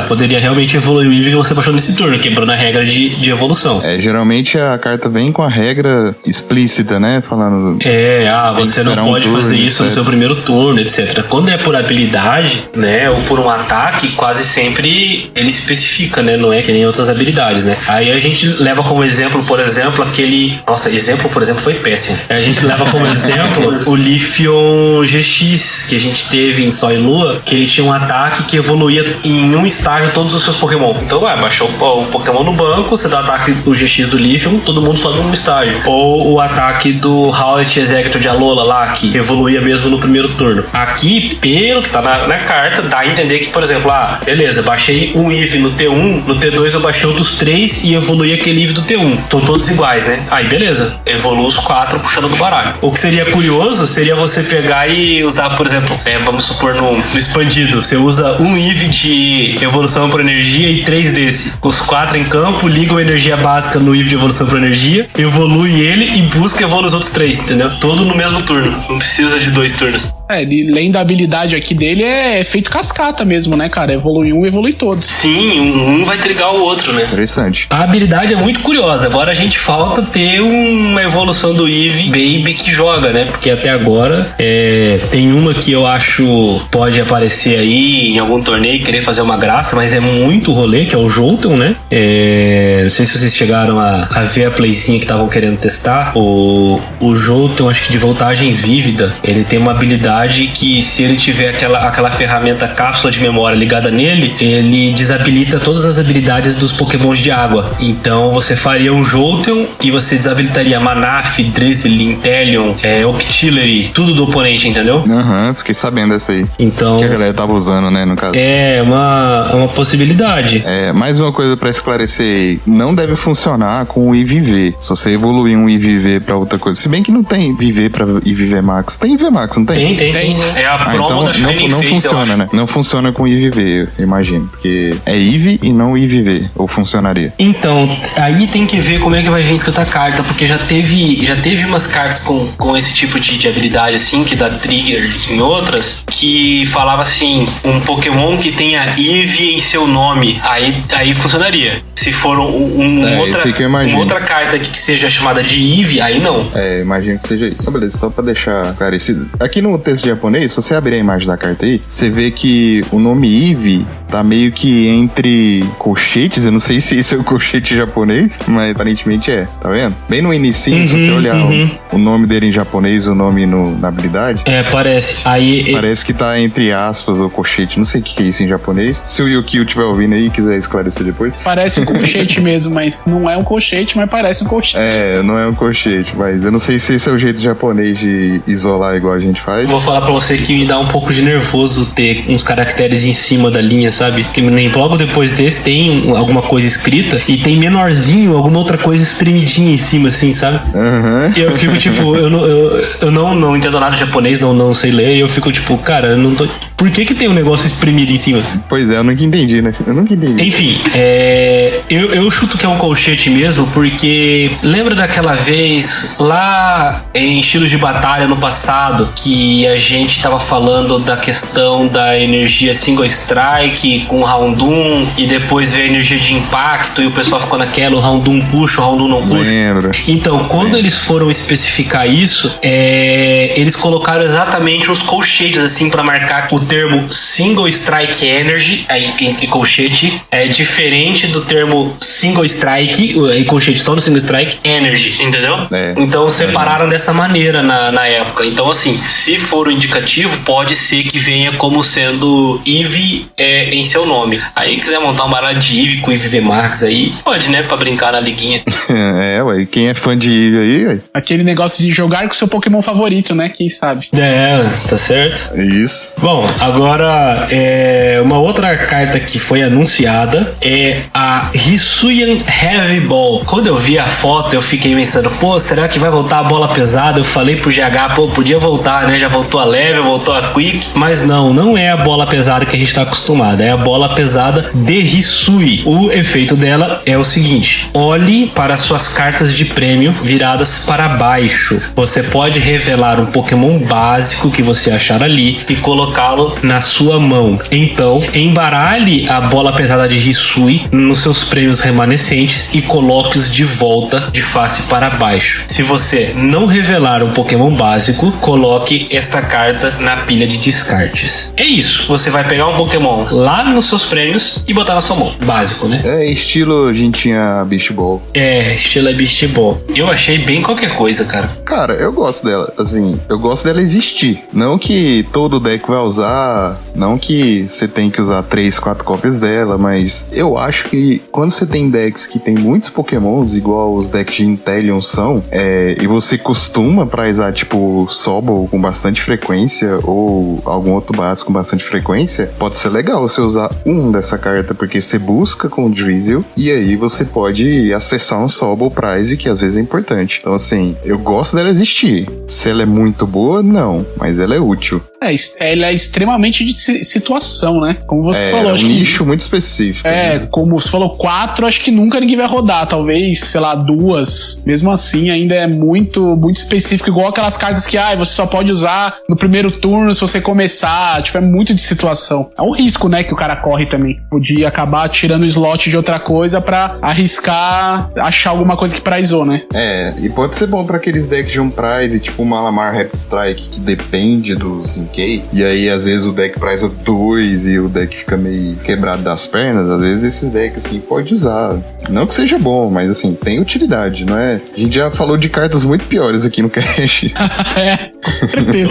poderia realmente evoluir o Eevee que você baixou nesse turno, quebrando a regra de, de evolução. É, geralmente a carta vem com a regra explícita, né? Falando. É, ah, você não esperar um pode turno, fazer isso no etc. seu primeiro turno, etc. Quando é por habilidade, né, ou por um ataque, quase sempre ele especifica, né? Não é que nem outras habilidades, né? Aí a gente leva como exemplo, por exemplo, aquele. Nossa, exemplo, por exemplo, foi péssimo. A gente leva como exemplo o Lithium GX que a gente teve em Sol e Lua, que ele tinha um ataque que evoluía em um estágio todos os seus Pokémon. Então, vai, baixou o Pokémon no banco, você dá ataque o GX do Lithium, todo mundo sobe um estágio. Ou o ataque do Howlet Executor de Alola lá, que evoluía mesmo no primeiro turno. Aqui, pelo que tá na, na carta, dá a entender que, por exemplo, ah, beleza, baixei um Eevee no T1, no T2 eu baixei outros três e evoluí aquele Eevee do T1. Estão todos iguais, né? Aí, beleza, evolui os quatro puxando do baralho. O que seria curioso seria você pegar e usar, por exemplo, é, vamos supor no, no expandido, você usa um Eevee de evolução por energia e três desse. Os quatro em campo, ligam a energia básica no Eevee de evolução por energia, evolui ele e busca evoluir os outros três, entendeu? Todo no mesmo turno. Não precisa de dois turnos. É, ele, além da habilidade aqui dele, é efeito cascata mesmo, né, cara? Evolui um, evolui todos. Sim, um, um vai trigar o outro, né? Interessante. A habilidade é muito curiosa. Agora a gente falta ter uma evolução do Eve Baby que joga, né? Porque até agora é, tem uma que eu acho pode aparecer aí em algum torneio e querer fazer uma graça, mas é muito rolê, que é o Jolteon, né? É, não sei se vocês chegaram a, a ver a playzinha que estavam querendo testar. O, o Jolteon, acho que de voltagem vívida, ele tem uma habilidade que se ele tiver aquela, aquela ferramenta cápsula de memória ligada nele, ele desabilita todas as habilidades dos pokémons de água. Então você faria um Jolteon e você desabilitaria Manaf, Drizzle, Inteleon, é, Octillery, tudo do oponente, entendeu? Aham, fiquei sabendo dessa aí. Então Que a galera tava usando, né, no caso. é uma, é uma possibilidade. É, mais uma coisa pra esclarecer aí. Não deve funcionar com o IVV. Se você evoluir um IVV pra outra coisa. Se bem que não tem IVV pra IVV Max. Tem IVV Max, não tem? Tem, tem, tem. É a Ah, promo então da Shining não, não Fates, funciona, né? Não funciona com IVV, eu imagino. Porque é IV e não IVV. Ou funcionaria? Então, aí tem que ver como é que vai vir escrita a carta, porque já teve, já teve umas cartas com, com esse tipo de, de habilidade, assim, que dá trigger em outras, que falava assim, um Pokémon que tenha Eevee em seu nome, aí, aí funcionaria. Se for um, um- É, outra, uma outra carta que seja chamada de Eevee, aí não. É, imagino que seja isso. Ah, beleza, só pra deixar esclarecido. Aqui no texto japonês, se você abrir a imagem da carta aí, você vê que o nome Eve tá meio que entre colchetes. Eu não sei se esse é o colchete japonês, mas aparentemente é. Tá vendo? Bem no início, se você Uhum, olhar o- uhum. o, nome dele em japonês, o nome no- na habilidade. É, parece. Aí. Parece que tá entre aspas o colchete. Não sei o que que é isso em japonês. Se o Yukio estiver ouvindo aí e quiser esclarecer depois. Parece um colchete mesmo, mas não é um colchete, mas parece um colchete. É, não é um colchete, mas eu não sei se esse é o jeito japonês de isolar igual a gente faz. Vou falar pra você que me dá um pouco de nervoso ter uns caracteres em cima da linha, sabe? Que nem logo depois desse tem um- alguma coisa escrita e tem menorzinho alguma outra coisa espremidinha em cima, assim, sabe? Aham. E eu fico tipo, eu, não, eu, eu não, não entendo nada de japonês, não, não sei ler, e eu fico tipo, cara, eu não tô. Por que que tem um negócio espremido em cima? Pois é, eu nunca entendi, né? Eu nunca entendi. Enfim, é, eu, eu chuto que é um colchete mesmo, porque lembra daquela vez lá em estilos de batalha no passado que a gente tava falando da questão da energia single strike com o Houndoom e depois veio a energia de impacto e o pessoal ficou naquela, o Houndoom puxa, o Houndoom não puxa. Lembro. Então, quando eles foram especificar isso, é, eles colocaram exatamente os colchetes assim pra marcar o termo single strike energy, aí entre colchete, é diferente do termo single strike, e colchete só no single strike, energy, entendeu? É. Então separaram dessa maneira na, na época. Então, assim, se for o indicativo, pode ser que venha como sendo Eve é, em seu nome. Aí quiser montar um baralho de Eve com Eve V Max aí, pode, né? Pra brincar na liguinha. É, ué. Quem é fã de Eve aí, ué? Aquele negócio de jogar com seu Pokémon favorito, né? Quem sabe? É, tá certo. É isso. Bom, agora é, uma outra carta que foi anunciada é a Hisuian Heavy Ball. Quando eu vi a foto, eu fiquei pensando, pô, será que vai voltar a bola pesada? Eu falei pro GH, pô, podia voltar, né? Já voltou a leve, voltou a quick, mas não, não é a bola pesada que a gente tá acostumado, é a bola pesada de Hisui. O efeito dela é o seguinte: olhe para suas cartas de prêmio viradas para baixo. Você pode revelar um Pokémon básico que você achar ali e colocá-lo na sua mão. Então, embaralhe a bola pesada de Hisui nos seus prêmios remanescentes e coloque-os de volta de face para baixo. Se você não revelar um Pokémon básico, coloque esta carta na pilha de descartes. É isso. Você vai pegar um Pokémon lá nos seus prêmios e botar na sua mão. Básico, né? É estilo Gentinha Beast Ball. É, estilo é Beast Ball. Eu achei bem qualquer coisa, cara. Cara, eu gosto dela. Assim, eu gosto dela existir. Não que todo deck vai usar, não que você tem que usar três, quatro cópias dela, mas eu acho que quando você tem decks que tem muitos Pokémons, igual os decks de Inteleon são, é, e você costuma prizar, tipo, Sobol com bastante frequência ou algum outro básico com bastante frequência, pode ser legal você usar um dessa carta, porque você busca com o Drizzle e aí você pode acessar um Sobol Prize, que às vezes é importante. Então, assim, eu gosto dela existir. Se ela é muito boa, não, mas ela é útil. É, ela é extremamente de si- situação, né? Como você é falou, um acho que. nicho muito específico. É, né? como você falou, quatro, acho que nunca ninguém vai rodar. Talvez, sei lá, duas. Mesmo assim, ainda é muito, muito específico. Igual aquelas cartas que, ah, você só pode usar no primeiro turno se você começar. Tipo, é muito de situação. É um risco, né, que o cara corre também. Podia acabar tirando o slot de outra coisa pra arriscar achar alguma coisa que prizou, né? É, e pode ser bom pra aqueles decks de um prize, tipo o Malamar Rap Strike, que depende dos E aí, às vezes, o deck priza dois e o deck fica meio quebrado das pernas. Às vezes, esses decks, assim, pode usar. Não que seja bom, mas, assim, tem utilidade, não é? A gente já falou de cartas muito piores aqui no cache. é.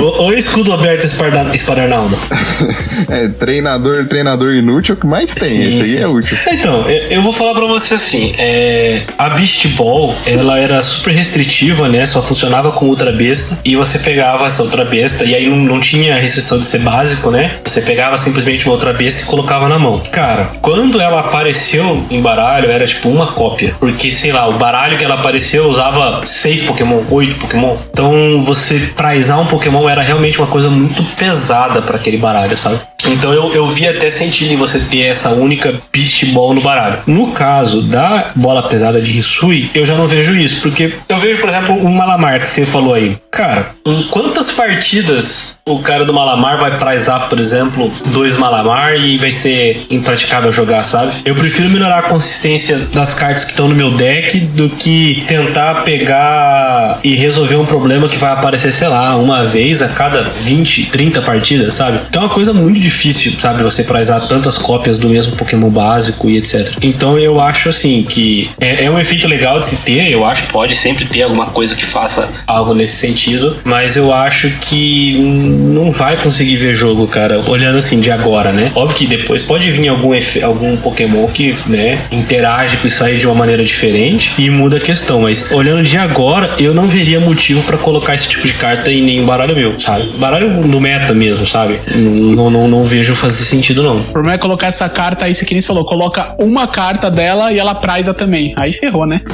O, o escudo aberto Espadarnaldo. é, treinador, treinador inútil é o que mais tem. Sim, Esse aí sim. é útil. Então, eu, eu vou falar pra você assim, é, a Beast Ball, ela era super restritiva, né? Só funcionava com Ultra Besta e você pegava essa Ultra Besta e aí não, não tinha restrição de ser básico, né? Você pegava simplesmente uma Ultra Besta e colocava na mão. Cara, quando ela apareceu em baralho, era tipo uma cópia, porque sei lá, o baralho que ela apareceu usava seis Pokémon, oito Pokémon. Então, você prizar um Pokémon era realmente uma coisa muito pesada pra aquele baralho, sabe? Então eu, eu vi até sentido em você ter essa única Beast Ball no baralho. No caso da bola pesada de Hisui, eu já não vejo isso, porque eu vejo, por exemplo, um Malamar que você falou aí. Cara, em quantas partidas o cara do Malamar vai prizar, por exemplo, dois Malamar e vai ser impraticável jogar, sabe? Eu prefiro melhorar a consistência das cartas que estão no meu deck do que tentar pegar e resolver um problema que vai aparecer, sei lá, uma vez a cada 20, 30 partidas, sabe? Que é uma coisa muito difícil, sabe? Você prizar tantas cópias do mesmo Pokémon básico e etc. Então eu acho assim que é, é um efeito legal de se ter, eu acho que pode sempre ter alguma coisa que faça algo nesse sentido, mas eu acho que não vai conseguir ver jogo, cara, olhando assim de agora, né? Óbvio que depois pode vir algum, algum Pokémon que, né, interage com isso aí de uma maneira diferente e muda a questão, mas olhando de agora, eu não veria motivo pra colocar esse tipo de carta em nenhum baralho meu, sabe? Baralho no meta mesmo, sabe? Não, não, não vejo fazer sentido, não. O problema é colocar essa carta aí, você que nem você falou, coloca uma carta dela e ela priza também. Aí ferrou, né?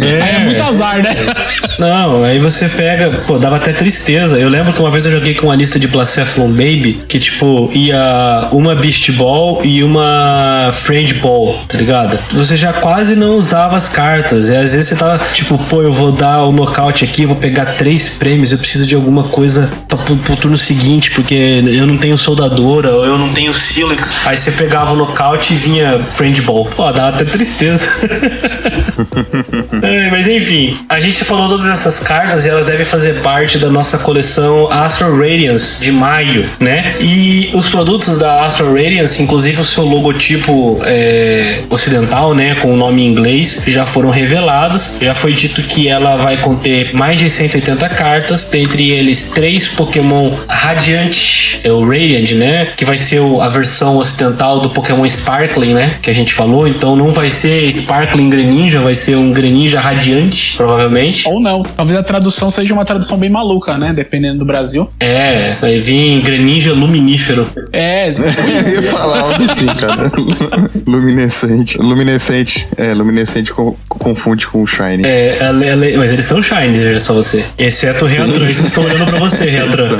Aí é muito azar, né? Não, aí você pega, pô, dava até tristeza. Eu lembro que uma vez eu joguei com uma lista de Placeflon Baby, que tipo, ia uma Beast Ball e uma Friend Ball, tá ligado? Você já quase não usava as cartas. E às vezes você tava, tipo, pô, eu vou dar o nocaute aqui, vou pegar três prêmios, eu preciso de alguma coisa pra, pro, pro turno seguinte, porque eu não tenho soldadora, eu não tenho Silex. Aí você pegava o nocaute e vinha Friend Ball. Pô, dava até tristeza. É, mas enfim, a gente falou todas essas cartas e elas devem fazer parte da nossa coleção Astro Radiance de maio, né? E os produtos da Astro Radiance, inclusive o seu logotipo é, ocidental, né, com o nome em inglês, já foram revelados. Já foi dito que ela vai conter mais de 180 cartas, dentre eles três Pokémon Radiant, é o Radiant, né? Que vai ser a versão ocidental do Pokémon Sparkling, né? Que a gente falou. Então não vai ser Sparkling Greninja, vai ser um Greninja radiante, provavelmente. Ou não. Talvez a tradução seja uma tradução bem maluca, né? Dependendo do Brasil. É, vai vir Greninja luminífero. É, Eu ia falar algo assim, cara. luminescente. Luminescente. É, luminescente co- confunde com shine. É, ela- ela- mas eles são shinies, veja só você. Exceto o Reatran, isso que eu estou olhando pra você, Reatran.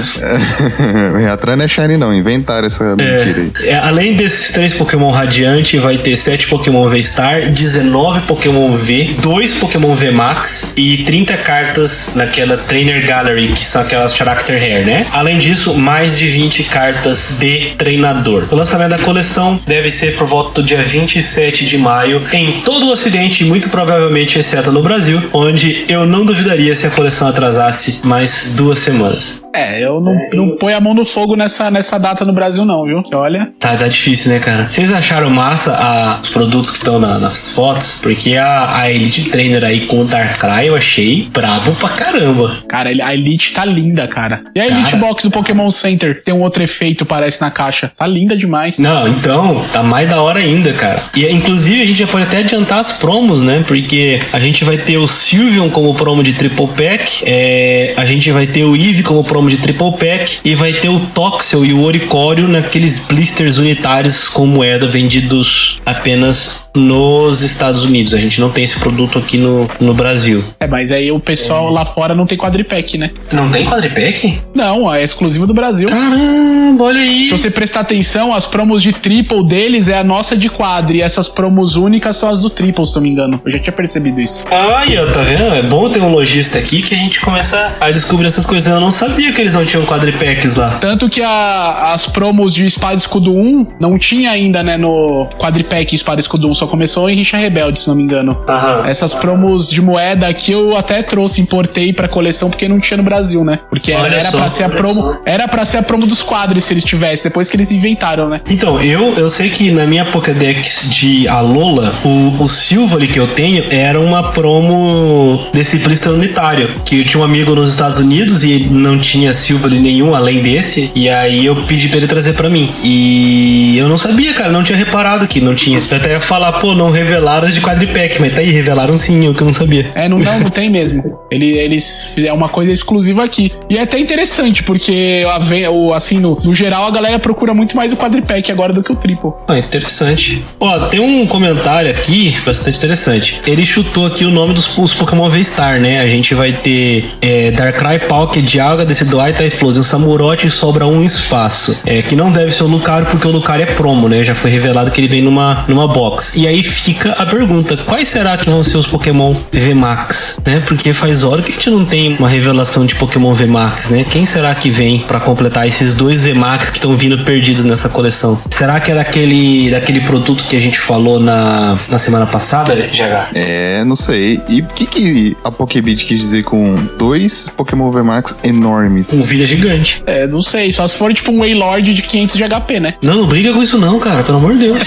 Reatran não é shine não, inventaram essa mentira aí. É, além desses três Pokémon Radiante, vai ter 7 Pokémon V-Star, 19 Pokémon V, 2 Pokémon V-Max e 30 cartas naquela Trainer Gallery, que são aquelas Character Hair, né? Além disso, mais de 20 cartas de treinador. O lançamento da coleção deve ser por volta do dia 27 de maio em todo o Ocidente, muito provavelmente exceto no Brasil, onde eu não duvidaria se a coleção atrasasse mais duas semanas. É, eu não, não ponho a mão no fogo nessa, nessa data no Brasil, não, viu? Olha. Tá, tá difícil, né, cara? Vocês acharam massa a- os produtos que estão na- nas fotos? Porque a, a Elite Trainer aí com o Darkrai eu achei brabo pra caramba. Cara, a Elite tá linda, cara. E a Elite Cara. Box do Pokémon Center? Tem um outro efeito, parece, na caixa. Tá linda demais. Não, então, tá mais da hora ainda, cara. E inclusive a gente já pode até adiantar as promos, né? Porque a gente vai ter o Sylveon como promo de Triple Pack, é, a gente vai ter o Eve como promo de Triple Pack e vai ter o Toxel e o Oricório naqueles blisters unitários com moeda vendidos apenas nos Estados Unidos. A gente não tem esse produto aqui no, no Brasil. É, mas aí o pessoal lá fora não tem quadripack, né? Não tem quadripack? Não, é exclusivo do Brasil. Caramba, olha aí. Se você prestar atenção, as promos de triple deles é a nossa de quadro. E essas promos únicas são as do triple, se não me engano. Eu já tinha percebido isso. Aí, ó, tá vendo? É bom ter um lojista aqui que a gente começa a descobrir essas coisas. Eu não sabia que eles não tinham quadripacks lá. Tanto que a- as promos de Espada Escudo 1 não tinha ainda, né, no quadripack Espada Escudo 1. Só começou em Richa Rebelde, se não me engano. Aham. Essas promos de moeda aqui eu até trouxe, importei pra coleção porque não tinha no Brasil, né? Porque Olha era só. pra ser a promo, era para ser a promo dos quadros se eles tivessem, depois que eles inventaram, né? Então, eu, eu sei que na minha Pokédex de Alola, o, o Silvally que eu tenho era uma promo desse blister unitário. Que eu tinha um amigo nos Estados Unidos e não tinha Silvally nenhum além desse. E aí eu pedi pra ele trazer pra mim. E eu não sabia, cara, não tinha reparado que não tinha. Eu até ia falar, pô, não revelaram as de quadripack, mas tá aí, revelaram sim, eu que não sabia. É, não, não, não tem mesmo. Ele, eles fizeram uma coisa exclusiva aqui. E é até interessante, porque a o, assim, no, no geral, a galera procura muito mais o quadripack agora do que o triple. Ah, interessante. Ó, tem um comentário aqui bastante interessante. Ele chutou aqui o nome dos os Pokémon V-Star, né? A gente vai ter é, Darkrai, Palkia, Dialga, Decidueye, Typhlosion, Samurott e sobra um espaço. É, que não deve ser o Lucario, porque o Lucario é promo, né? Já foi revelado que ele vem numa, numa box. E aí fica a pergunta: quais será que vão ser os Pokémon V-Max, né? Porque faz hora que a gente não tem uma revelação de Pokémon V-Max, né? Quem será que vem pra completar esses dois V-Max que estão vindo perdidos nessa coleção? Será que é daquele, daquele produto que a gente falou na, na semana passada, GH? É, não sei. E o que, que a Pokébit quis dizer com dois Pokémon VMAX enormes? Um vida gigante. É, não sei, só se for tipo um Waylord de 500 de HP, né? Não, não briga com isso não, cara, pelo amor de Deus.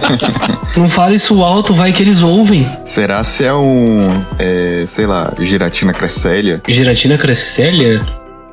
não fale isso alto, vai que eles ouvem. Será se é um, é, sei lá, Giratina Cresselia? Giratina Cresselia?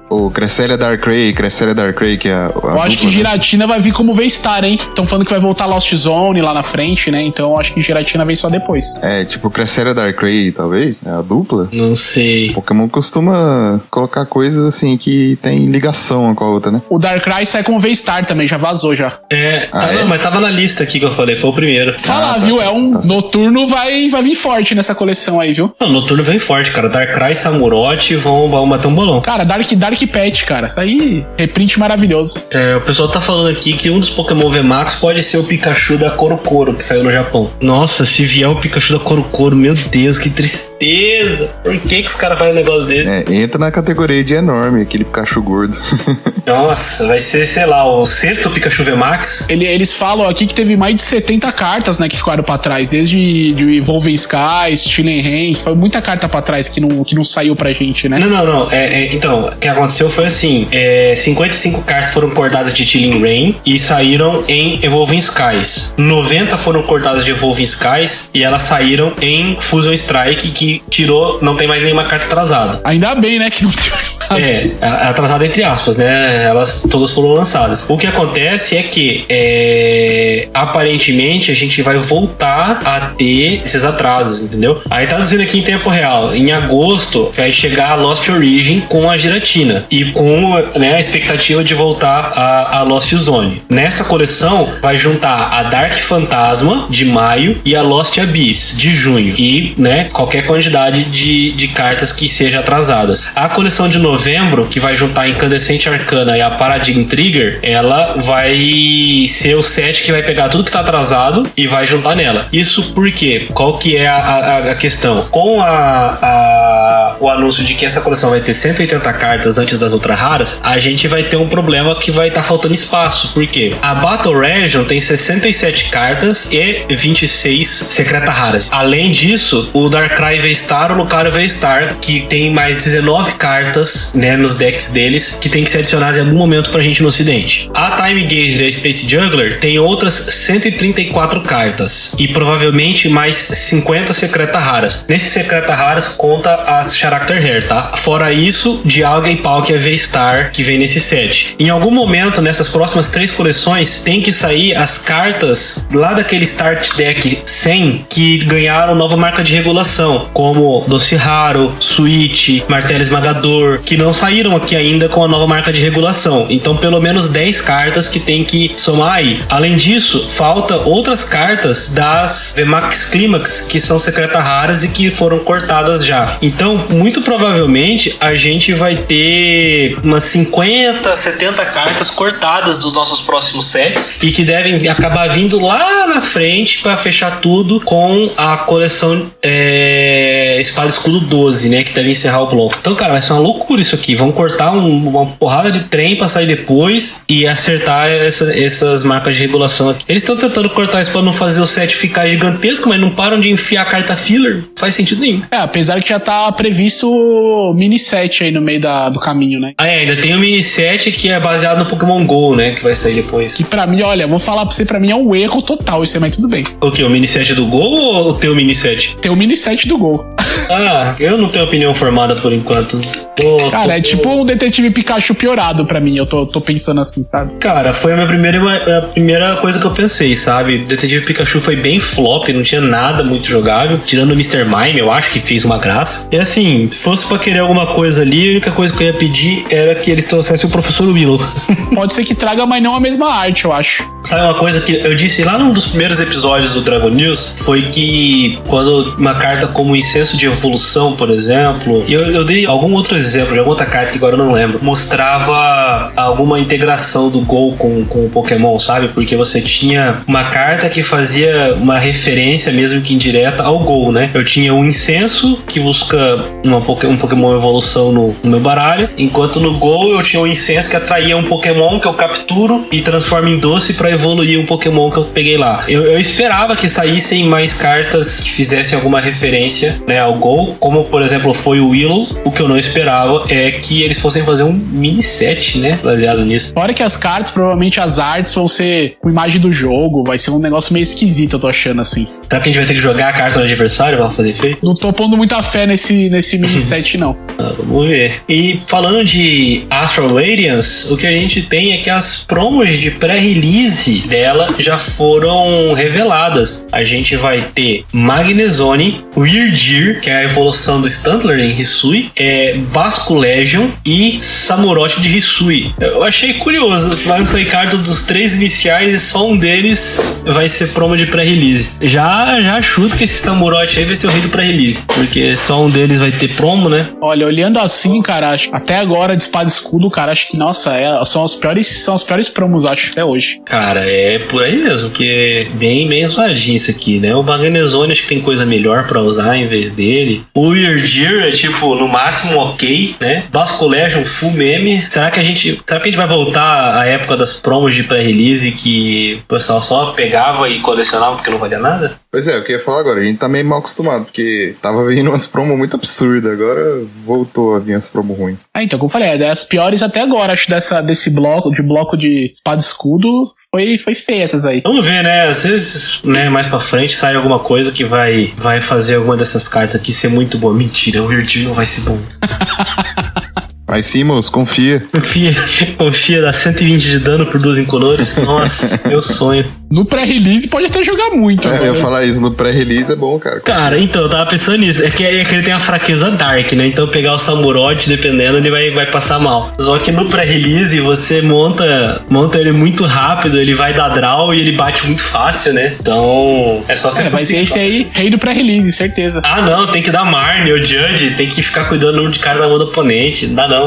Ou Cresselia Darkrai, Cresselia Darkrai, que é a, a Eu acho que dupla, né? Giratina vai vir como V-Star, hein? Estão falando que vai voltar Lost Zone lá na frente, né? Então eu acho que Giratina vem só depois. É, tipo Cresselia Darkrai, talvez? É a dupla? Não sei. Pokémon costuma colocar coisas assim que tem ligação uma com a outra, né? O Darkrai sai como V-Star também, já vazou já. É, Ah, tá, é? não, mas tava na lista aqui que eu falei, foi o primeiro. Falar, tá. viu? É um Tá noturno vai, vai vir forte nessa coleção aí, viu? Não, Noturno vem forte, cara. Darkrai e Samurott vão, vão bater um bolão. Cara, Dark Dark Pet, cara. Isso aí, reprint maravilhoso. É, o pessoal tá falando aqui que um dos Pokémon VMAX pode ser o Pikachu da Korokoro, que saiu no Japão. Nossa, se vier o Pikachu da Korokoro, meu Deus, que tristeza. Por que que os caras fazem um negócio desse? É, entra na categoria de enorme, aquele Pikachu gordo. Nossa, vai ser, sei lá, o sexto Pikachu VMAX. Ele- eles falam aqui que teve mais de 70 cartas, né, que ficaram pra trás, desde de Evolving Skies, Stilen Rain, foi muita carta pra trás que não, que não saiu pra gente, né? Não, não, não. É, é, então, o que aconteceu foi assim: é, 55 cartas foram cortadas de Chilling Rain e saíram em Evolving Skies. 90 foram cortadas de Evolving Skies e elas saíram em Fusion Strike, que tirou, não tem mais nenhuma carta atrasada. Ainda bem, né, que não tem mais nada. É, atrasada entre aspas, né? Elas todas foram lançadas. O que acontece é que é, aparentemente a gente vai voltar a ter esses atrasos, entendeu? Aí traduzindo aqui em tempo real, em agosto vai chegar a Lost Origin com a Giratina e com né, a expectativa de voltar a, a Lost Zone. Nessa coleção vai juntar a Dark Fantasma de maio e a Lost Abyss de junho e né, qualquer quantidade de, de cartas que seja atrasadas. A coleção de novembro, que vai juntar a Incandescente Arcana e a Paradigm Trigger, ela vai ser o set que vai pegar tudo que tá atrasado e vai juntar nela. Isso porque qual que é a, a, a questão? Com a, a- o anúncio de que essa coleção vai ter 180 cartas antes das ultra raras, a gente vai ter um problema que vai estar faltando espaço. Por quê? A Battle Region tem 67 cartas e 26 secreta raras. Além disso, o Darkrai V-Star, o Lucario V-Star, que tem mais 19 cartas né, nos decks deles, que tem que ser adicionadas em algum momento pra gente no ocidente. A Time Gazer e a Space Juggler tem outras 134 cartas e provavelmente mais 50 secreta raras. Nesses secreta raras conta as Character Hair, tá? Fora isso, Dialga e Palkia é V-Star que vem nesse set. Em algum momento, nessas próximas três coleções, tem que sair as cartas lá daquele Start Deck 100 que ganharam nova marca de regulação, como Doce Raro, Switch, Martelo Esmagador, que não saíram aqui ainda com a nova marca de regulação. Então, pelo menos 10 cartas que tem que somar aí. Além disso, falta outras cartas das VMAX Climax, que são secreta raras e que foram cortadas já. Então, muito provavelmente, a gente vai ter umas 50, 70 cartas cortadas dos nossos próximos sets e que devem acabar vindo lá na frente para fechar tudo com a coleção é, Espada Escudo 12, né? Que deve encerrar o bloco. Então, cara, vai ser uma loucura isso aqui. Vão cortar um- uma porrada de trem pra sair depois e acertar essa- essas marcas de regulação aqui. Eles estão tentando cortar isso pra não fazer o set ficar gigantesco, mas não param de enfiar carta filler. Não faz sentido nenhum. É, apesar que já tá previsto mini set aí no meio da, do caminho, né? Ah, é, ainda tem o mini set que é baseado no Pokémon GO, né? Que vai sair depois. Que pra mim, olha, vou falar pra você, pra mim é um erro total isso aí, mas tudo bem. O que? O mini set do Go ou o teu mini set? Tem o mini set do Gol. Ah, eu não tenho opinião formada por enquanto. Tô- Cara, tô- é tipo um detetive Pikachu piorado pra mim, eu tô, tô pensando assim, sabe? Cara, foi a minha primeira, a primeira coisa que eu pensei, sabe? Detetive Pikachu foi bem flop, não tinha nada muito jogável. Tirando o Mr. Mime, eu acho que fez uma graça. E assim, se fosse pra querer alguma coisa ali, a única coisa que eu ia pedir era que eles trouxessem o Professor Willow. Pode ser que traga, mas não a mesma arte, eu acho. Sabe uma coisa que eu disse lá num dos primeiros episódios do Dragon News? Foi que quando uma carta como Incenso de Evolução, por exemplo, e eu, eu dei algum outro exemplo de alguma outra carta que agora eu não lembro, mostrava alguma integração do Gol com, com o Pokémon, sabe? Porque você tinha uma carta que fazia uma referência, mesmo que indireta, ao Gol, né? Eu tinha o Incenso, que busca uma, um Pokémon Evolução no, no meu baralho, enquanto no Gol eu tinha o Incenso que atraía um Pokémon que eu capturo e transformo em doce pra evoluir um Pokémon que eu peguei lá. Eu, eu esperava que saíssem mais cartas que fizessem alguma referência né, ao Gol, como por exemplo foi o Willow. O que eu não esperava é que eles fossem fazer um mini set, né? Baseado nisso. Fora que as cartas, provavelmente as artes vão ser com imagem do jogo, vai ser um negócio meio esquisito, eu tô achando assim. Será que a gente vai ter que jogar a carta no adversário pra fazer efeito? Não tô pondo muita fé nesse, nesse mini set, não. Ah, vamos ver. E falando de Astral Radiance, o que a gente tem é que as promos de pré-release dela já foram reveladas. A gente vai ter Magnezone, Weirdir, que é a evolução do Stantler em Hisui, é Basco Legion e Samurott de Hisui. Eu achei curioso, vai sair cartas dos três iniciais e só um deles vai ser promo de pré-release. Já, já chuto que esse Samurott aí vai ser o rei do pré-release, porque só um deles vai ter promo, né? Olha, olhando assim, cara, acho- até agora de espada e escudo, cara, acho que, nossa, é- são os piores, são os piores promos, acho, até hoje. Cara, é por aí mesmo, que é bem, bem zoadinho isso aqui, né? O Magnezone acho que tem coisa melhor pra usar em vez dele. O Weirdir é tipo, no máximo ok, né? Basco Legion, full meme. Será que a gente. Será que a gente vai voltar à época das promos de pré-release que o pessoal só pegava e colecionava porque não valia nada? Pois é, eu queria falar agora, a gente tá meio mal acostumado, porque tava vindo umas promos muito absurdas, agora voltou a vir as promos ruins. Ah, então, como eu falei, é das piores até agora, acho, dessa, desse bloco, de bloco de espada e escudo, foi, foi feia essas aí. Vamos ver, né? Às vezes, né, mais pra frente sai alguma coisa que vai, vai fazer alguma dessas cartas aqui ser muito boa. Mentira, o Weird não vai ser bom. Mas Simons, confia. Confia, confia, dá 120 de dano por duas incolores. Nossa, meu sonho. No pré-release pode até jogar muito. É, eu ia falar isso, no pré-release é bom, cara. Cara, então, eu tava pensando nisso. É que, é que ele tem a fraqueza Dark, né? Então pegar o Samurote, dependendo, ele vai, vai passar mal. Só que no pré-release você monta, monta ele muito rápido, ele vai dar draw e ele bate muito fácil, né? Então é só você É, vai ser esse aí, rei do pré-release, certeza. Ah, não, tem que dar Marne ou Judge, tem que ficar cuidando de cartas da mão do oponente. Não dá não.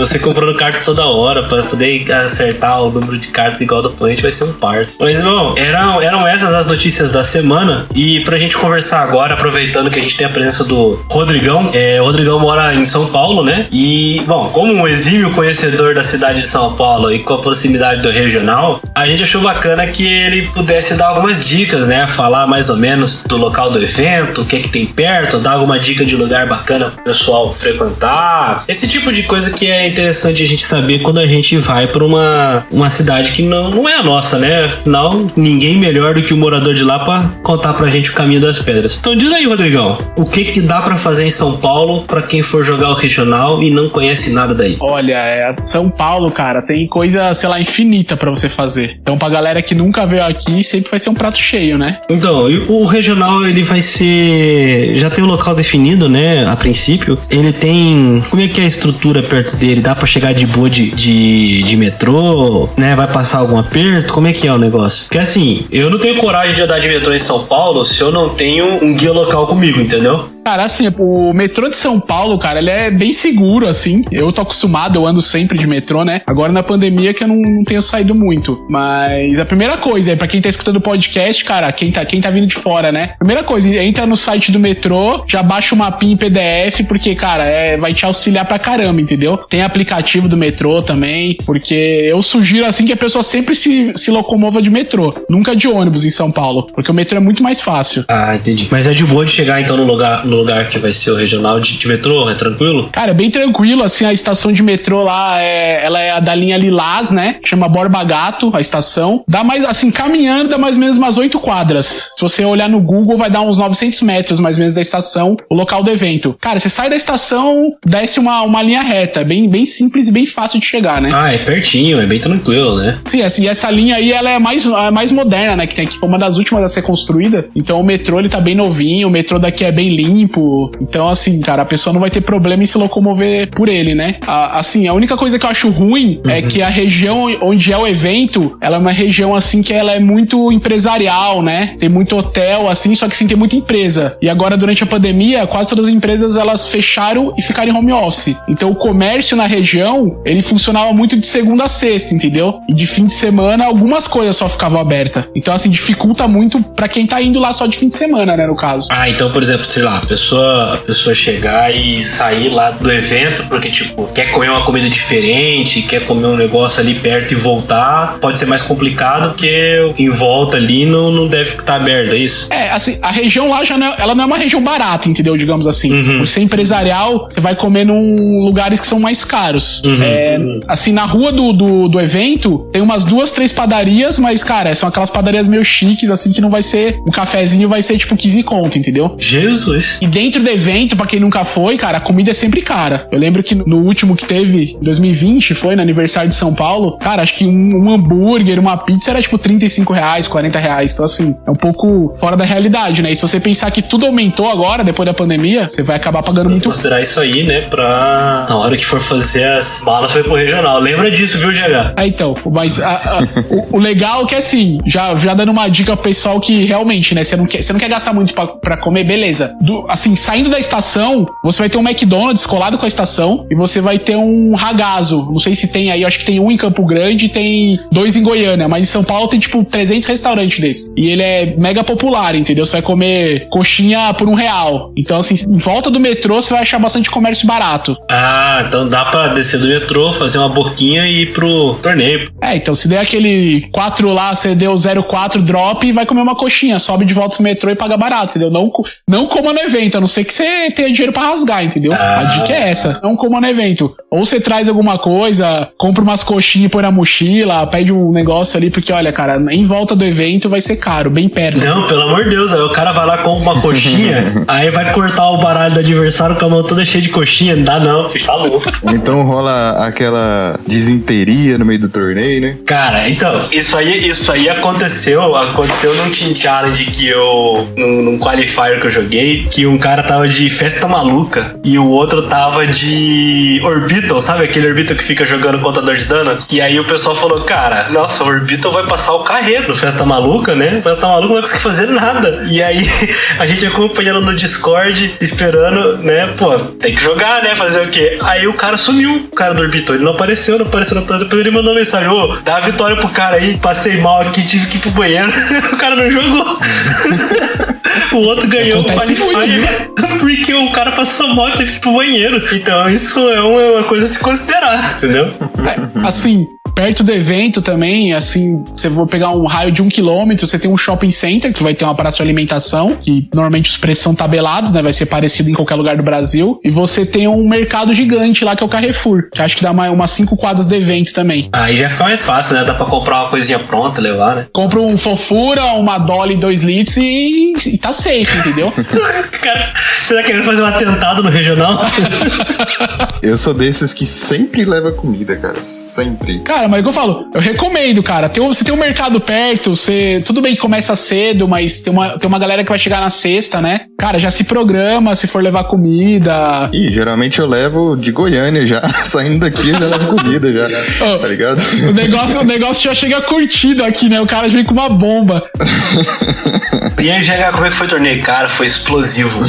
Você comprando cartas toda hora pra poder acertar o número de cartas igual do oponente vai ser um parto. Mas, bom, eram, eram essas as notícias da semana. E pra gente conversar agora, aproveitando que a gente tem a presença do Rodrigão. É, o Rodrigão mora em São Paulo, né? E, bom, como um exímio conhecedor da cidade de São Paulo e com a proximidade do regional, a gente achou bacana que ele pudesse dar algumas dicas, né? Falar mais ou menos do local do evento, o que é que tem perto, dar alguma dica de lugar bacana pro pessoal frequentar. Esse tipo de coisa que é interessante a gente saber quando a gente vai pra uma, uma cidade que não, não é a nossa, né? Afinal, ninguém melhor do que o morador de lá pra contar pra gente o caminho das pedras. Então diz aí, Rodrigão, o que que dá pra fazer em São Paulo pra quem for jogar o regional e não conhece nada daí? Olha, é, São Paulo, cara, tem coisa, sei lá, infinita pra você fazer. Então, pra galera que nunca veio aqui, sempre vai ser um prato cheio, né? Então, e o regional ele vai ser. Já tem o local definido, né? A princípio. Ele tem. Como é que é a estrutura perto dele? Dá pra chegar de boa de, de, de metrô? Né? Vai passar algum aperto? Como é que é o negócio? Porque assim, eu não tenho coragem de andar de metrô em São Paulo se eu não tenho um guia local comigo, entendeu? Cara, assim, o metrô de São Paulo, cara, ele é bem seguro, assim. Eu tô acostumado, eu ando sempre de metrô, né? Agora na pandemia que eu não, não tenho saído muito. Mas a primeira coisa, é pra quem tá escutando o podcast, cara, quem tá, quem tá vindo de fora, né? Primeira coisa, entra no site do metrô, já baixa o mapinha em PDF, porque, cara, é, vai te auxiliar pra caramba, entendeu? Tem aplicativo do metrô também, porque eu sugiro, assim, que a pessoa sempre se, se locomova de metrô, nunca de ônibus em São Paulo, porque o metrô é muito mais fácil. Ah, entendi. Mas é de boa de chegar então no lugar, no lugar que vai ser o regional de, de metrô? É tranquilo? Cara, é bem tranquilo, assim, a estação de metrô lá, é, ela é a da linha Lilás, né? Chama Borba Gato, a estação. Dá mais, assim, caminhando, dá mais ou menos umas 8 quadras. Se você olhar no Google, vai dar uns 900 metros, mais ou menos, da estação, o local do evento. Cara, você sai da estação, desce uma, uma linha reta, bem, bem simples e bem fácil de chegar, né? Ah, é pertinho, é bem tranquilo, né? Sim, assim, essa linha aí, ela é mais, é mais moderna, né? Que tem foi uma das últimas a ser construída. Então o metrô, ele tá bem novinho, o metrô daqui é bem limpo. Então, assim, cara, a pessoa não vai ter problema em se locomover por ele, né? A- assim, a única coisa que eu acho ruim é que a região onde é o evento, ela é uma região, assim, que ela é muito empresarial, né? Tem muito hotel, assim, só que sim, tem muita empresa. E agora, durante a pandemia, quase todas as empresas, elas fecharam e ficaram em home office. Então, o comércio na região, ele funcionava muito de segunda a sexta, entendeu? E de fim de semana, algumas coisas só ficavam abertas. Então, assim, dificulta muito pra quem tá indo lá só de fim de semana, né, no caso. Ah, então, por exemplo, sei lá, pessoa, a pessoa chegar e sair lá do evento porque, tipo, quer comer uma comida diferente, quer comer um negócio ali perto e voltar, pode ser mais complicado porque em volta ali não, não deve estar aberto, é isso? É, assim, a região lá já não é, ela não é uma região barata, entendeu? Digamos assim. Uhum. Por ser empresarial, você vai comer num lugares que são mais caros. Uhum. É, assim, na rua do, do, do evento, tem umas duas, três padarias, mas, cara, são aquelas padarias meio chiques, assim, que não vai ser. Um cafezinho vai ser tipo 15 conto, entendeu? Jesus! E dentro do evento, pra quem nunca foi, cara, a comida é sempre cara. Eu lembro que no último que teve, em 2020, foi no aniversário de São Paulo, cara, acho que um, um hambúrguer, uma pizza era tipo 35 reais, 40 reais. Então, assim, é um pouco fora da realidade, né? E se você pensar que tudo aumentou agora, depois da pandemia, você vai acabar pagando Tem que muito. considerar isso aí, né? Pra na hora que for fazer as balas, foi pro regional. Lembra disso, viu, GH? Ah, então, mas a- a- o, o legal é que assim, já, já dando uma dica pro pessoal que realmente, né, você não quer, você não quer gastar muito pra, pra comer, beleza. Do- assim, saindo da estação, você vai ter um McDonald's colado com a estação e você vai ter um ragazo. Não sei se tem aí, acho que tem um em Campo Grande e tem dois em Goiânia, mas em São Paulo tem tipo 300 restaurantes desses. E ele é mega popular, entendeu? Você vai comer coxinha por um real. Então, assim, em volta do metrô você vai achar bastante comércio barato. Ah, então dá pra descer do metrô, fazer uma boquinha e ir pro torneio. É, então se der aquele 4 lá, você deu 04 drop e vai comer uma coxinha, sobe de volta pro metrô e paga barato, entendeu? Não, não coma no evento, a não ser que você tenha dinheiro pra rasgar, entendeu? Ah. A dica é essa, não coma no evento. Ou você traz alguma coisa, compra umas coxinhas e põe na mochila, pede um negócio ali, porque olha, cara, em volta do evento vai ser caro, bem perto. Não, pelo amor de Deus, aí o cara vai lá com uma coxinha, aí vai cortar o baralho do adversário com a mão toda cheia de coxinha. Não dá não, filho, tá louco. Então rola aquela desinteria no meio do torneio, né? Cara, então, isso aí, isso aí aconteceu, aconteceu num Team Challenge que eu, num, num qualifier que eu joguei, que um cara tava de festa maluca e o outro tava de Orbital, sabe aquele Orbital que fica jogando contador de dano? E aí o pessoal falou, cara, nossa, o Orbital vai passar o carreto no Festa Maluca, né? Festa Maluca não vai conseguir fazer nada. E aí a gente acompanhando no Discord, esperando, né? Pô, tem que jogar, né? Fazer o quê? Aí o cara sumiu, o cara do Orbital, ele não apareceu, não apareceu, não apareceu. Depois ele mandou mensagem, ô, dá a vitória pro cara aí, passei mal aqui, tive que ir pro banheiro. o cara não jogou. o outro ganhou o Acontece muito, qualifier porque o cara passou mal e teve que ir pro banheiro. Então isso é uma, uma coisa a se considerar, entendeu? É, assim, perto do evento também, assim, você vai pegar um raio de um quilômetro, você tem um shopping center que vai ter uma praça de alimentação, que normalmente os preços são tabelados, né? Vai ser parecido em qualquer lugar do Brasil. E você tem um mercado gigante lá que é o Carrefour, que acho que dá uma, umas cinco quadras de evento também. Aí já fica mais fácil, né? Dá pra comprar uma coisinha pronta, levar, né? Compra um fofura, uma Dolly 2 litros e, e tá safe, entendeu? cara, você tá querendo fazer um atentado no regional? Eu sou desses que sempre leva comida, cara. Sempre. Cara, mas é o que eu falo, eu recomendo, cara. Tem, você tem um mercado perto, você. Tudo bem que começa cedo, mas tem uma, tem uma galera que vai chegar na sexta, né? Cara, já se programa se for levar comida. Ih, geralmente eu levo de Goiânia já. Saindo daqui eu já levo comida já. Ô, Tá ligado? O negócio, o negócio já chega curtido aqui, né? O cara já vem com uma bomba. e aí, GH, como é que foi o torneio? Cara, foi explosivo.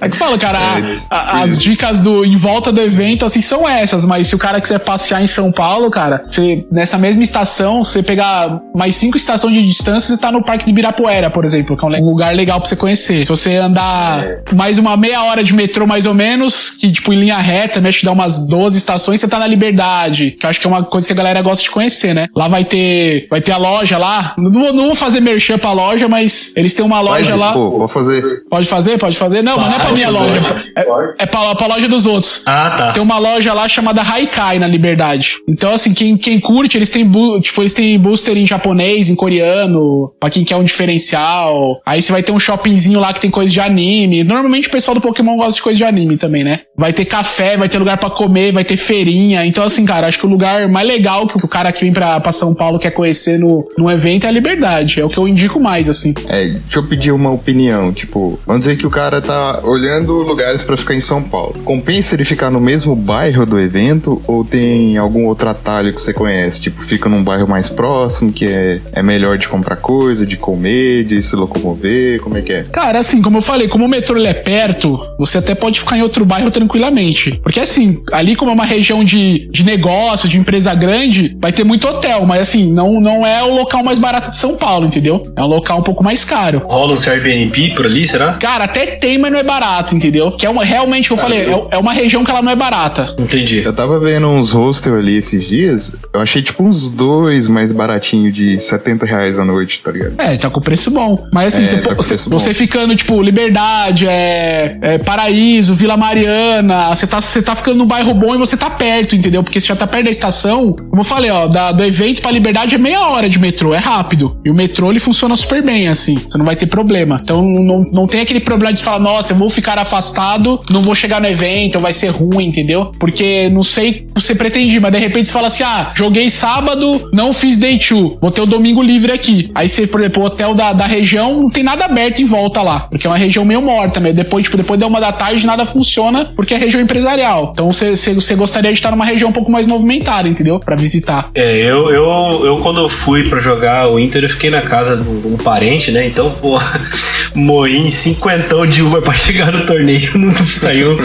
É que eu falo, cara, a- a- as dicas do em volta do evento, assim, são essas, mas se o cara quiser passear em São Paulo, cara, você, nessa mesma estação, você pegar mais cinco estações de distância, você tá no Parque de Ibirapuera, por exemplo, que é um lugar legal pra você conhecer. Se você andar mais uma meia hora de metrô, mais ou menos, que, tipo, em linha reta, né, acho que dá umas 12 estações, você tá na Liberdade, que eu acho que é uma coisa que a galera gosta de conhecer, né? Lá vai ter, vai ter a loja lá, não, vou- não vou fazer merchan pra loja, mas eles têm uma loja lá. Pô, vou fazer. Pode fazer? Pode fazer? Não, mas não é pra Pode, minha pode. loja. É, é pra, pra loja dos outros. Ah, tá. Tem uma loja lá chamada Haikai na Liberdade. Então, assim, quem, quem curte, eles têm, tipo, eles têm booster em japonês, em coreano, pra quem quer um diferencial. Aí você vai ter um shoppingzinho lá que tem coisa de anime. Normalmente o pessoal do Pokémon gosta de coisa de anime também, né? Vai ter café, vai ter lugar pra comer, vai ter feirinha. Então, assim, cara, acho que o lugar mais legal que o cara que vem pra, pra São Paulo quer conhecer no, no evento é a Liberdade. É o que eu indico mais, assim. É, deixa eu pedir uma opinião. Tipo, vamos dizer que o cara tá olhando lugares pra ficar em São Paulo. Compensa ele ficar no mesmo bairro do evento ou tem algum outro atalho que você conhece? Tipo, fica num bairro mais próximo que é, é melhor de comprar coisa, de comer, de se locomover? Como é que é? Cara, assim, como eu falei, como o metrô ele é perto, você até pode ficar em outro bairro tranquilamente. Porque assim, ali como é uma região de, de negócio, de empresa grande, vai ter muito hotel, mas assim, não, não é o local mais barato de São Paulo, entendeu? É um local um pouco mais caro. Rola um Airbnb por ali, será? Cara, até tem, mas não é barato, entendeu? Que é uma, realmente, o que eu falei, é, é uma região que ela não é barata. Entendi. Eu tava vendo uns hostel ali esses dias, eu achei tipo uns dois mais baratinho de 70 reais a noite, tá ligado? É, tá com preço bom. Mas assim, É, você, tá você, você ficando, tipo, Liberdade, é, é, Paraíso, Vila Mariana, você tá, você tá ficando num bairro bom e você tá perto, entendeu? Porque você já tá perto da estação. Como eu falei, ó, da- do evento pra Liberdade é meia hora de metrô, é rápido. E o metrô, ele funciona super bem, assim. Você não vai ter problema. Então, não, não tem aquele problema de falar, nossa, eu vou ficar afastado, não vou chegar no evento, vai ser ruim, entendeu? Porque não sei o que você pretende, mas de repente você fala assim, ah, joguei sábado, não fiz day two, vou ter o domingo livre aqui. Aí você, por exemplo, o hotel da, da região não tem nada aberto em volta lá, porque é uma região meio morta, né? Depois, tipo, depois da uma da tarde nada funciona, porque é região empresarial. Então você, você, você gostaria de estar numa região um pouco mais movimentada, entendeu? Pra visitar. É, eu, eu, eu quando eu fui pra jogar o Inter, eu fiquei na casa de um, de um parente, né? Então, pô, em cinquentão de Uber pra chegar no torneio. Não saiu,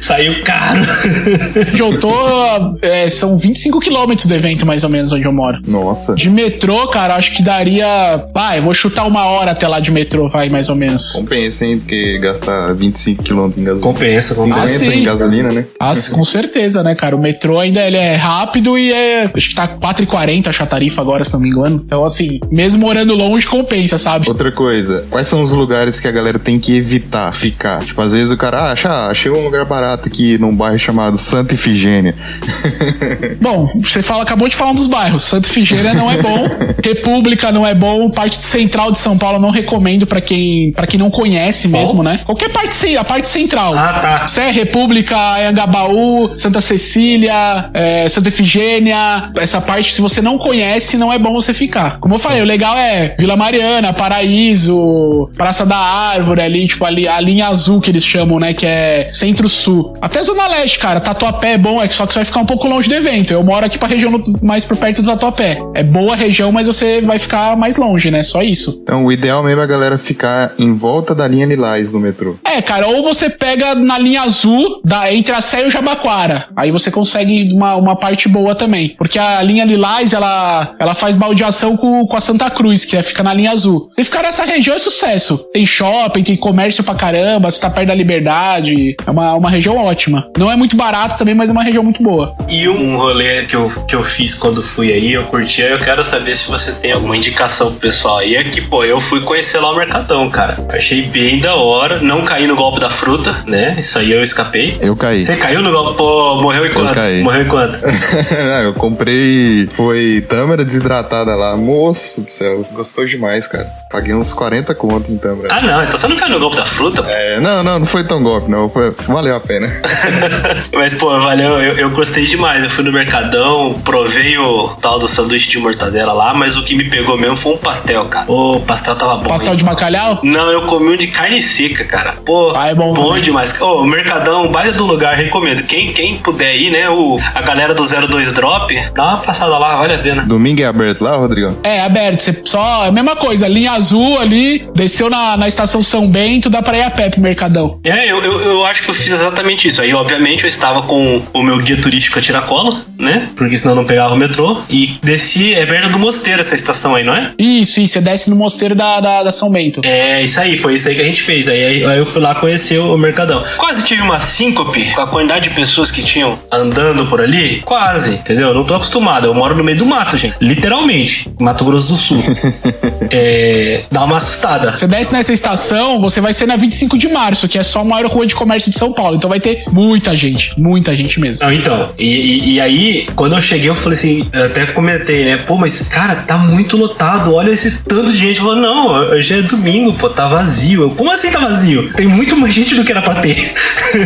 saiu caro. Onde eu tô, é, são 25 quilômetros do evento, mais ou menos, onde eu moro. Nossa. De metrô, cara, acho que daria. Vai, eu vou chutar uma hora até lá de metrô, vai, mais ou menos. Compensa, hein? Porque gastar 25 km em gasolina. Compensa, compensa. 50 Ah, em gasolina, né? Ah, com certeza, né, cara? O metrô ainda ele é rápido e é. Acho que tá 4,40 a tarifa agora, se não me engano. Então, assim, mesmo morando longe, compensa, sabe? Outra coisa, quais são os lugares que a galera tem que evitar ficar? Tipo, às vezes o cara acha, ah, achei um lugar barato aqui num bairro chamado Santa Ifigênia. Bom, você fala, acabou de falar um dos bairros. Santa Ifigênia não é bom, República não é bom, parte central de São Paulo eu não recomendo pra quem para quem não conhece mesmo, né? Qualquer parte, a parte central. Ah, tá. Sé, República, Anhangabaú, Santa Cecília, é, Santa Efigênia, essa parte, se você não conhece, não é bom você ficar. Como eu falei, o legal é Vila Mariana, Paraíso, Praça da Árvore ali, tipo, ali, a linha azul que eles chamam, né, que é Centro-Sul. Até Zona Leste, cara, Tatuapé é bom, é que só que você vai ficar um pouco longe do evento. Eu moro aqui pra região mais por perto do Tatuapé. É boa a região, mas você vai ficar mais longe, né, só isso. Então, o ideal mesmo é a galera ficar em volta da linha Lilás no metrô. É, cara, ou você pega na linha azul da, entre a Sé e o Jabaquara. Aí você consegue uma, uma parte boa também. Porque a linha Lilás, ela, ela faz baldeação com, com a Santa Cruz, que é- fica na linha azul. Se ficar nessa região é sucesso. Tem shopping, tem comércio pra caramba, você tá perto da liberdade. É uma, uma região ótima. Não é muito barato também, mas é uma região muito boa. E um rolê que eu, que eu fiz quando fui aí, eu curti, eu quero saber se você tem alguma indicação pro pessoal aí. É que, pô, eu fui conhecer lá o Mercadão, cara. Achei bem da hora. Não caí no golpe da fruta, né? Isso aí eu escapei. Eu caí. Você caiu no golpe? Pô, morreu em quanto? caí. Morreu em quanto? Não, eu comprei. Foi tâmara desidratada lá. Moço do céu, gostou demais, cara. Paguei uns 40 conto em tâmara. Ah, não. Então você não caiu no golpe da fruta? É, não, não, não foi tão golpe, não. Foi, valeu a pena. Mas, pô, valeu, eu, eu gostei demais. Eu fui no Mercadão, provei o tal do sanduíche de mortadela lá, mas o que me pegou mesmo foi um pastel, cara. Ô, o pastel tava bom. Pastel hein? de bacalhau? Não, eu comi um de carne seca, cara. Pô, Ah, é bom também. demais. Ô, o Mercadão, baita do lugar, recomendo. Quem, quem puder ir, né? O, a galera do 02 Drop, dá uma passada lá, vale a pena. Domingo é aberto lá, Rodrigão? É, aberto. Você só. É a mesma coisa. Linha azul ali, desceu na, na estação São Bento, dá pra ir a pé pro Mercadão. É, eu, eu, eu acho que eu fiz exatamente isso. Aí, obviamente, eu estava com o meu guia turístico a tiracola, né? Porque senão não pegava o metrô. E desci, é perto do Mosteiro essa estação aí, não é? Isso, isso. Você desce no mosteiro da, da, da São Bento. É, isso aí, foi isso aí que a gente fez. Aí, aí, aí eu fui lá conhecer o Mercadão. Quase tive uma síncope com a quantidade de pessoas que tinham andando por ali. Quase, entendeu? Eu não tô acostumado. Eu moro no meio do mato, gente. Literalmente. Mato Grosso do Sul. é. Dá uma assustada. Você desce nessa estação, você vai ser na 25 de março, que é só a maior rua de comércio de São Paulo. Então vai ter muita gente, muita gente mesmo. Não, então, e, e- e aí, quando eu cheguei, eu falei assim, eu até comentei, né? Pô, mas cara, tá muito lotado, olha esse tanto de gente. Falou, não, hoje é domingo, pô, tá vazio. Eu, Como assim tá vazio? Tem muito mais gente do que era pra ter.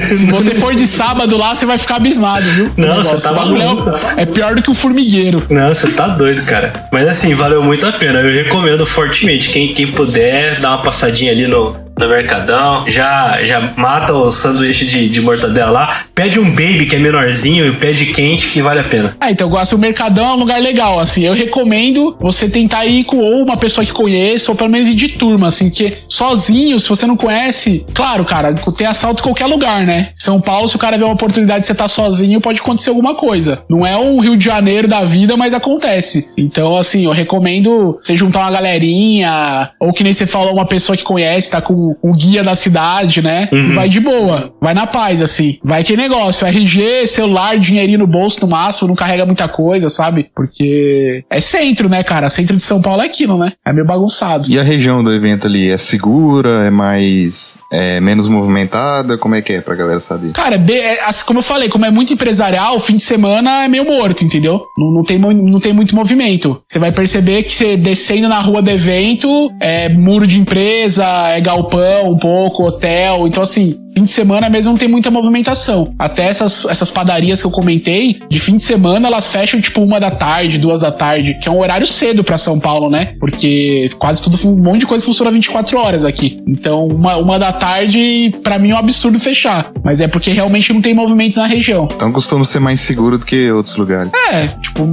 Se você for de sábado lá, você vai ficar abismado, viu? Não, você tá bagulho maluco. é, é pior do que o formigueiro. Não, você tá doido, cara. Mas assim, valeu muito a pena. Eu recomendo fortemente. Quem, quem puder, dá uma passadinha ali no, no Mercadão. Já, já mata o sanduíche de, de mortadela lá. Pede um baby que é menorzinho e pede quente que vale a pena. Ah, então assim, o Mercadão é um lugar legal, assim, eu recomendo você tentar ir com ou uma pessoa que conheça, ou pelo menos ir de turma, assim, porque sozinho, se você não conhece, claro, cara, tem assalto em qualquer lugar, né? São Paulo, se o cara vê uma oportunidade de você estar sozinho, pode acontecer alguma coisa. Não é o Rio de Janeiro da vida, mas acontece. Então, assim, eu recomendo você juntar uma galerinha, ou que nem você falou, uma pessoa que conhece, tá com o guia da cidade, né? E vai de boa, vai na paz, assim. Vai que negócio, RG, celular, dinheirinho no bolso no máximo, não carrega muita coisa, sabe? Porque é centro, né, cara? Centro de São Paulo é aquilo, né? É meio bagunçado. E a região do evento ali é segura, é mais. é menos movimentada? Como é que é pra galera saber? Cara, é assim, como eu falei, como é muito empresarial, o fim de semana é meio morto, entendeu? Não, não, tem, não tem muito movimento. Você vai perceber que você descendo na rua do evento, é muro de empresa, é galpão um pouco, hotel. Então, assim, Fim de semana mesmo não tem muita movimentação. Até essas, essas padarias que eu comentei, de fim de semana elas fecham tipo uma da tarde, duas da tarde, que é um horário cedo para São Paulo, né? Porque quase tudo, um monte de coisa funciona 24 horas aqui. Então, uma, uma da tarde, para mim é um absurdo fechar. Mas é porque realmente não tem movimento na região. Então costuma ser mais seguro do que outros lugares. É, tipo,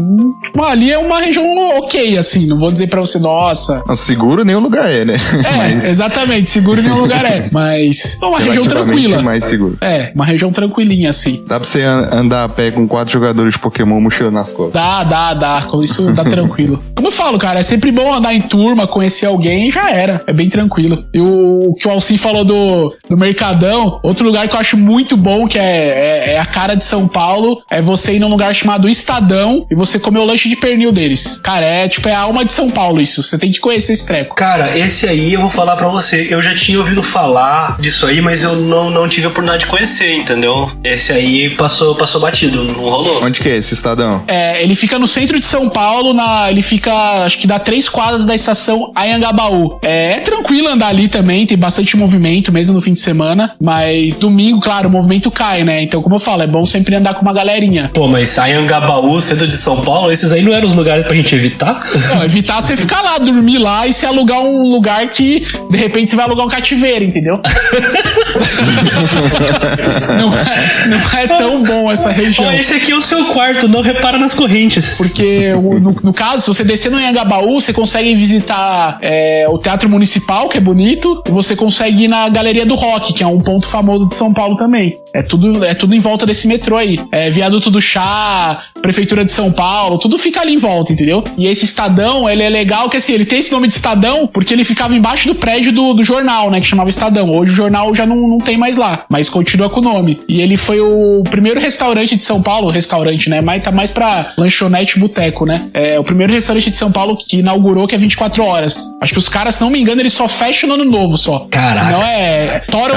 ali é uma região ok, assim. Não vou dizer para você, nossa. Não, seguro nenhum lugar é, né? É, Mas... exatamente, seguro nenhum lugar é. Mas é uma região tranquila. Mais seguro. É, uma região tranquilinha, assim. Dá pra você andar a pé com quatro jogadores de Pokémon mochilando nas costas. Dá, dá, dá. Com isso dá tranquilo. Como eu falo, cara, é sempre bom andar em turma, conhecer alguém e já era. É bem tranquilo. E o, o que o Alcim falou do, do Mercadão, outro lugar que eu acho muito bom, que é, é, é, a cara de São Paulo, é você ir num lugar chamado Estadão e você comer o lanche de pernil deles. Cara, é tipo, é a alma de São Paulo isso. Você tem que conhecer esse treco. Cara, esse aí eu vou falar para você. Eu já tinha ouvido falar disso aí, mas eu não, não tive a oportunidade de conhecer, entendeu? Esse aí passou, passou batido, não rolou. Onde que é esse Estadão? É, ele fica no centro de São Paulo, na, ele fica, acho que dá três quadras da estação Ayangabaú. É, é tranquilo andar ali também, tem bastante movimento mesmo no fim de semana, mas domingo, claro, o movimento cai, né? Então, como eu falo, é bom sempre andar com uma galerinha. Pô, mas Ayangabaú, centro de São Paulo, esses aí não eram os lugares pra gente evitar? Não, evitar você ficar lá, dormir lá e se alugar um lugar que, de repente, você vai alugar um cativeiro, entendeu? não, é, não é tão bom essa região. esse aqui é o seu quarto, não repara nas correntes. Porque, no, no caso, se você descer no Anhangabaú, você consegue visitar é, o Teatro Municipal, que é bonito, e você consegue ir na Galeria do Rock, que é um ponto famoso de São Paulo também. É tudo, é tudo em volta desse metrô aí. É Viaduto do Chá, Prefeitura de São Paulo, tudo fica ali em volta, entendeu? E esse Estadão, ele é legal que assim, ele tem esse nome de Estadão porque ele ficava embaixo do prédio do, do jornal, né, que chamava Estadão. Hoje o jornal já não, não tem mais lá, mas continua com o nome. E ele foi o primeiro restaurante de São Paulo, restaurante, né, mas tá mais pra lanchonete boteco, né? É o primeiro restaurante de São Paulo que inaugurou que é 24 horas. Acho que os caras, se não me engano, eles só fecham no ano novo só. Caraca. Senão é. Tora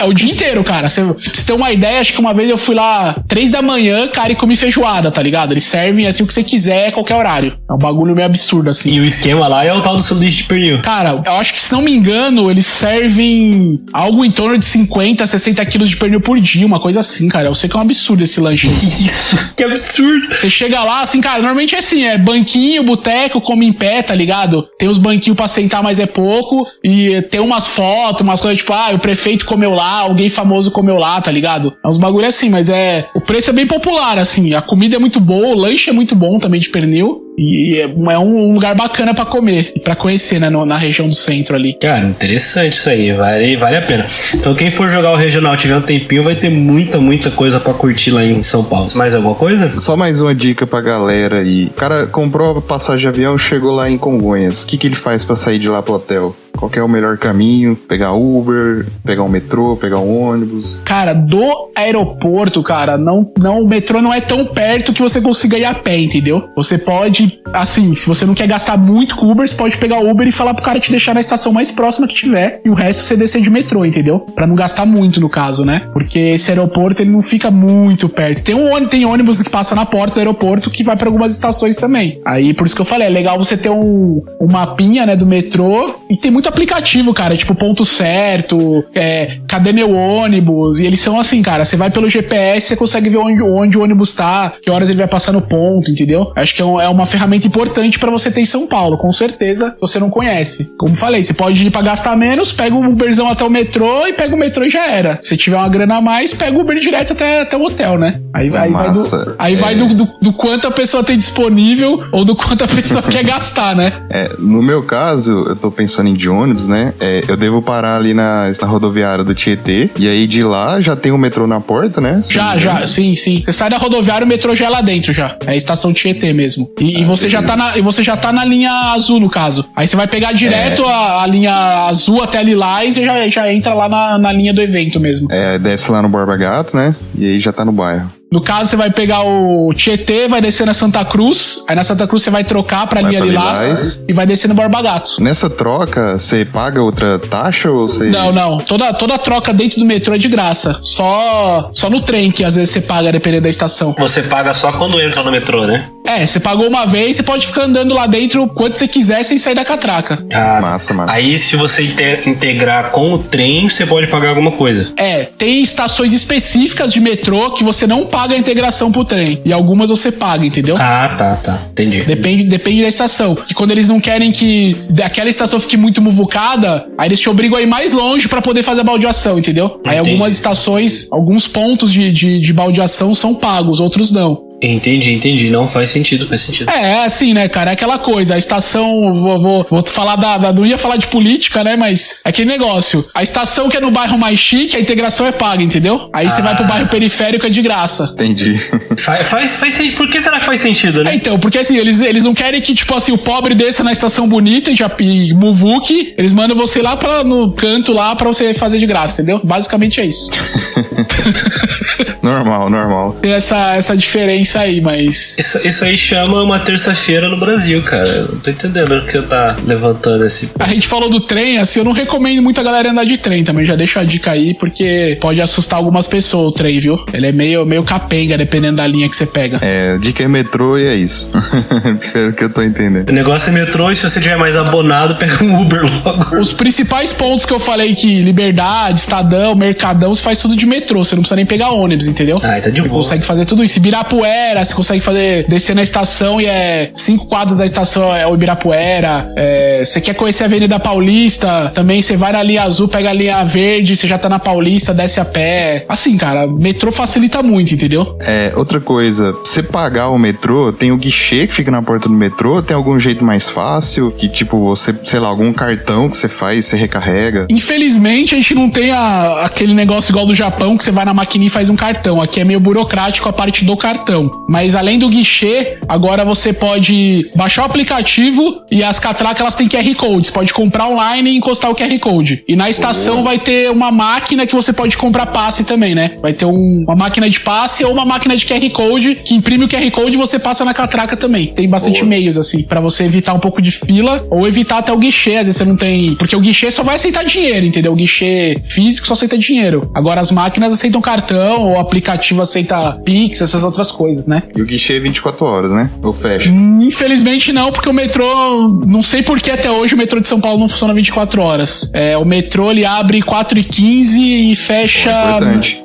é o dia inteiro, cara. Você ter uma ideia, acho que uma vez eu fui lá três da manhã, cara, e comi feijoada, tá ligado? Eles servem assim o que você quiser qualquer horário. É um bagulho meio absurdo, assim. E o esquema lá é o tal do sanduíche de pernil. Cara, eu acho que se não me engano, eles servem algo em torno de 50, 60 quilos de pernil por dia, uma coisa assim, cara. Eu sei que é um absurdo esse lanche. Isso, que absurdo. Você chega lá, assim, cara, normalmente é assim, é banquinho, boteco, come em pé, tá ligado? Tem os banquinhos pra sentar, mas é pouco. E tem umas fotos, umas coisas tipo, ah, o prefeito comeu lá, alguém famoso comeu lá, tá ligado? É uns bagulho assim, mas é. O preço é bem popular, assim. A comida é muito boa, o lanche é muito bom também de pernil. E é, é um lugar bacana para comer e para conhecer, né, no, na região do centro ali. Cara, interessante isso aí, vale, vale a pena. Então, quem for jogar o regional tiver um tempinho, vai ter muita, muita coisa para curtir lá em São Paulo. Mais alguma coisa? Só mais uma dica pra galera aí. O cara comprou a passagem de avião, chegou lá em Congonhas. O que, que ele faz para sair de lá pro hotel? Qual é o melhor caminho? Pegar Uber, pegar um metrô, pegar um ônibus? Cara, do aeroporto, cara, não, não, o metrô não é tão perto que você consiga ir a pé, entendeu? Você pode, assim, se você não quer gastar muito com Uber, você pode pegar Uber e falar pro cara te deixar na estação mais próxima que tiver e o resto você descer de metrô, entendeu? Pra não gastar muito no caso, né? Porque esse aeroporto ele não fica muito perto. Tem um tem ônibus que passa na porta do aeroporto que vai para algumas estações também. Aí por isso que eu falei, é legal você ter um, um mapinha, né, do metrô e tem muita aplicativo, cara, tipo ponto certo, é, cadê meu ônibus? E eles são assim, cara, você vai pelo GPS, você consegue ver onde, onde o ônibus tá, que horas ele vai passar no ponto, entendeu? Acho que é, um, é uma ferramenta importante para você ter em São Paulo, com certeza, se você não conhece. Como falei, você pode ir pra gastar menos, pega o Uberzão até o metrô e pega o metrô e já era. Se tiver uma grana a mais, pega o Uber direto até, até o hotel, né? Aí, aí vai, do, aí é. vai do, do, do, quanto a pessoa tem disponível ou do quanto a pessoa quer gastar, né? É, no meu caso, eu tô pensando em de ônibus, né? É, eu devo parar ali na, na rodoviária do Tietê. E aí de lá já tem o metrô na porta, né? já, já, sim, sim. Você sai da rodoviária, o metrô já é lá dentro já. É a estação Tietê mesmo. E, ah, e você já tá na, e você já tá na linha azul, no caso. Aí você vai pegar direto é. a, a, linha azul até Lilás e já, já entra lá na, na linha do evento mesmo. É, desce lá no Borba Gato, né? E aí já tá no bairro. No caso, você vai pegar o Tietê, vai descer na Santa Cruz. Aí na Santa Cruz você vai trocar pra Vai linha pra Lilás Lilás. e vai descer no Borba Gato. Nessa troca, você paga outra taxa ou você. Não, não. Toda, toda troca dentro do metrô é de graça. Só, só no trem que às vezes você paga, dependendo da estação. Você paga só quando entra no metrô, né? É, você pagou uma vez, você pode ficar andando lá dentro quanto você quiser sem sair da catraca. Ah, Massa, massa. Aí, se você inte- integrar com o trem, você pode pagar alguma coisa. É, tem estações específicas de metrô que você não paga a integração pro trem. E algumas você paga, entendeu? Ah, tá, tá. Entendi. Depende, depende da estação. Que quando eles não querem que aquela estação fique muito muvucada, aí eles te obrigam a ir mais longe pra poder fazer a baldeação, entendeu? Aí Entendi. algumas estações, alguns pontos de, de, de baldeação são pagos, outros não. Entendi, entendi. Não faz sentido, faz sentido. É, é assim, né, cara? É aquela coisa. A estação. Vou, vou, vou falar da, da- Não ia falar de política, né? Mas é aquele negócio. A estação que é no bairro mais chique, a integração é paga, entendeu? Aí você Ah. vai pro bairro periférico, é de graça. Entendi. Faz, faz, faz sentido. Por que será que faz sentido, É, né? então, porque assim, eles, eles não querem que, tipo assim, o pobre desça na estação bonita e, já, e muvuque, eles mandam você lá pra, no canto lá pra você fazer de graça, entendeu? Basicamente é isso. normal, normal. Tem essa, essa diferença aí, mas. Isso, isso aí chama uma terça-feira no Brasil, cara. Eu não tô entendendo o que você tá levantando esse. A gente falou do trem, assim, eu não recomendo muito a galera andar de trem também. Já deixo a dica aí, porque pode assustar algumas pessoas o trem, viu? Ele é meio, meio capenga, dependendo da linha que você pega. É, dica é metrô e é isso. Pelo que eu tô entendendo. O negócio é metrô e se você tiver mais abonado, pega um Uber logo. Os principais pontos que eu falei que Liberdade, Estadão, Mercadão, você faz tudo de metrô. Você não precisa nem pegar ônibus, entendeu? Ah, tá de Você boa. consegue fazer tudo isso. Ibirapuera, você consegue fazer descer na estação e é cinco quadras da estação é o Ibirapuera. É, você quer conhecer a Avenida Paulista, também você vai na linha azul, pega a linha verde, você já tá na Paulista, desce a pé. Assim, cara, metrô facilita muito, entendeu? É, outra coisa, você pagar o metrô, tem o guichê que fica na porta do metrô, tem algum jeito mais fácil? Que tipo, você, sei lá, algum cartão que você faz, você recarrega? Infelizmente, a gente não tem a- aquele negócio igual do Japão que você vai na maquininha e faz um cartão. Aqui é meio burocrático a parte do cartão. Mas além do guichê, agora você pode baixar o aplicativo e as catracas elas têm QR Code. Você pode comprar online e encostar o QR Code. E na estação vai ter uma máquina que você pode comprar passe também, né? Vai ter um- uma máquina de passe ou uma máquina de QR Code que imprime o QR Code e você passa na catraca também. Tem bastante Boa. meios, assim, pra você evitar um pouco de fila ou evitar até o guichê. Às vezes você não tem. Porque o guichê só vai aceitar dinheiro, entendeu? O guichê físico só aceita dinheiro. Agora as máquinas aceitam cartão, ou o aplicativo aceita Pix, essas outras coisas, né? E o guichê é 24 horas, né? Ou fecha? Hum, Infelizmente não, porque o metrô. Não sei por que até hoje o metrô de São Paulo não funciona 24 horas. É, o metrô ele abre 4 e 15 e fecha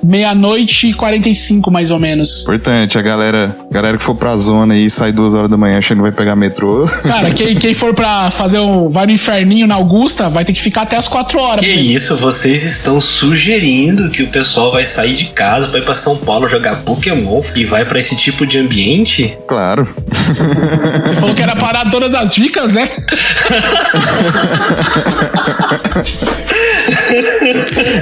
meia-noite e 45, mais ou menos. Importante, a galera, galera que for pra zona e sai duas horas da manhã achando que vai pegar metrô. Cara, quem, quem for pra fazer um. Vai no inferninho na Augusta, vai ter que ficar até as 4 horas. Que isso, vocês estão sugerindo que o pessoal vai sair de casa pra ir pra São Paulo jogar Pokémon e vai pra esse tipo de ambiente? claro. Você falou que era parar todas as dicas, né?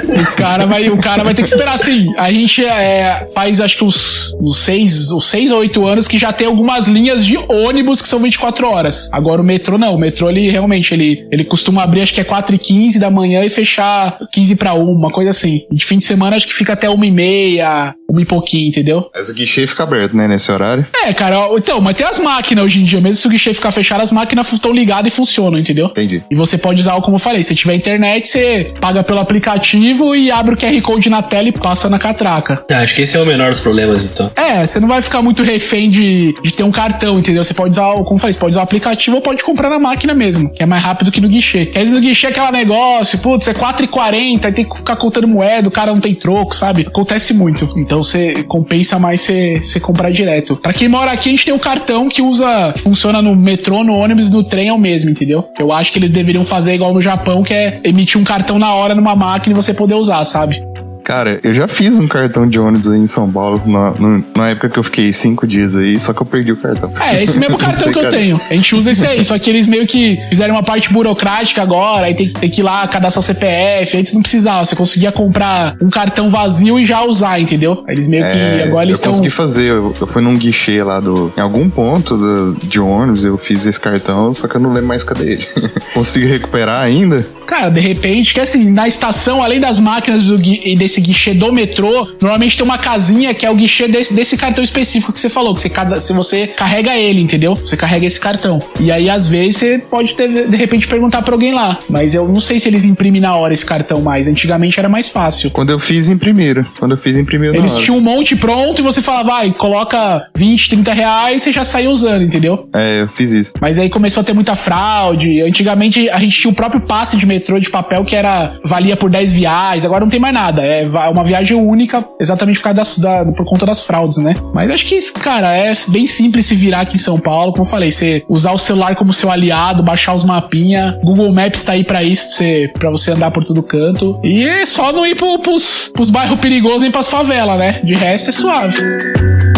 o, cara vai, o cara vai ter que esperar assim. A gente é, faz acho que uns, uns seis, uns seis ou oito anos que já tem algumas linhas de ônibus que são 24 horas. Agora o metrô não. O metrô ele realmente ele, ele costuma abrir acho que é 4 e 15 da manhã e fechar 15 para 1, uma coisa assim. E de fim de semana acho que fica até 1 e meia, 1 e pouquinho, entendeu? Mas o guichê fica aberto, né, nesse horário? É, cara, então, mas tem as máquinas hoje em dia, mesmo se o guichê ficar fechado, as máquinas estão ligadas e funcionam, entendeu? Entendi. E você pode usar, como eu falei, se tiver internet, você paga pelo aplicativo e abre o QR Code na tela e passa na catraca. Ah, acho que esse é o menor dos problemas, então. É, você não vai ficar muito refém de, de ter um cartão, entendeu? Você pode usar, o- como eu falei, você pode usar o aplicativo ou pode comprar na máquina mesmo, que é mais rápido que no guichê. Porque às vezes no guichê é aquela negócio, putz, é 4,40, aí tem que ficar contando moeda, o cara não tem troco, sabe? Acontece muito. Então você compensa mais você, comprar direto. Pra quem mora aqui, a gente tem o cartão que usa, funciona no metrô, no ônibus, no trem, é o mesmo, entendeu? Eu acho que eles deveriam fazer igual no Japão, que é emitir um cartão na hora numa máquina e você poder usar, sabe? Cara, eu já fiz um cartão de ônibus aí em São Paulo, na, na época que eu fiquei cinco dias aí, só que eu perdi o cartão. É, esse mesmo cartão que eu Cara, tenho. A gente usa esse aí, só que eles meio que fizeram uma parte burocrática agora, aí tem, que- tem que ir lá cadastrar o CPF, antes não precisava, você conseguia comprar um cartão vazio e já usar, entendeu? Aí eles meio que É, agora eles eu estão consegui fazer, eu, eu fui num guichê lá do. Em algum ponto do- de ônibus, eu fiz esse cartão, só que eu não lembro mais cadê ele. Consigo recuperar ainda? Cara, de repente, que assim, na estação, além das máquinas do, desse guichê do metrô, normalmente tem uma casinha que é o guichê desse, desse cartão específico que você falou, que você, se você carrega ele, entendeu? Você carrega esse cartão. E aí, às vezes, você pode ter, de repente perguntar pra alguém lá. Mas eu não sei se eles imprimem na hora esse cartão mais. Antigamente era mais fácil. Quando eu fiz, imprimiram. Quando eu fiz, imprimiram Eles tinham um monte pronto e você fala, vai, coloca 20, 30 reais e você já saiu usando, entendeu? É, eu fiz isso. Mas aí começou a ter muita fraude. Antigamente a gente tinha o próprio passe de metrô de papel que era valia por 10 viagens. Agora não tem mais nada. É uma viagem única, exatamente por, causa das, da, por conta das fraudes, né? Mas acho que, cara, é bem simples se virar aqui em São Paulo. Como eu falei, você usar o celular como seu aliado, baixar os mapinha. Google Maps tá aí pra isso, pra você, pra você andar por todo canto. E é só não ir pro, pros, pros bairros perigosos nem pras favelas, né? De resto é suave.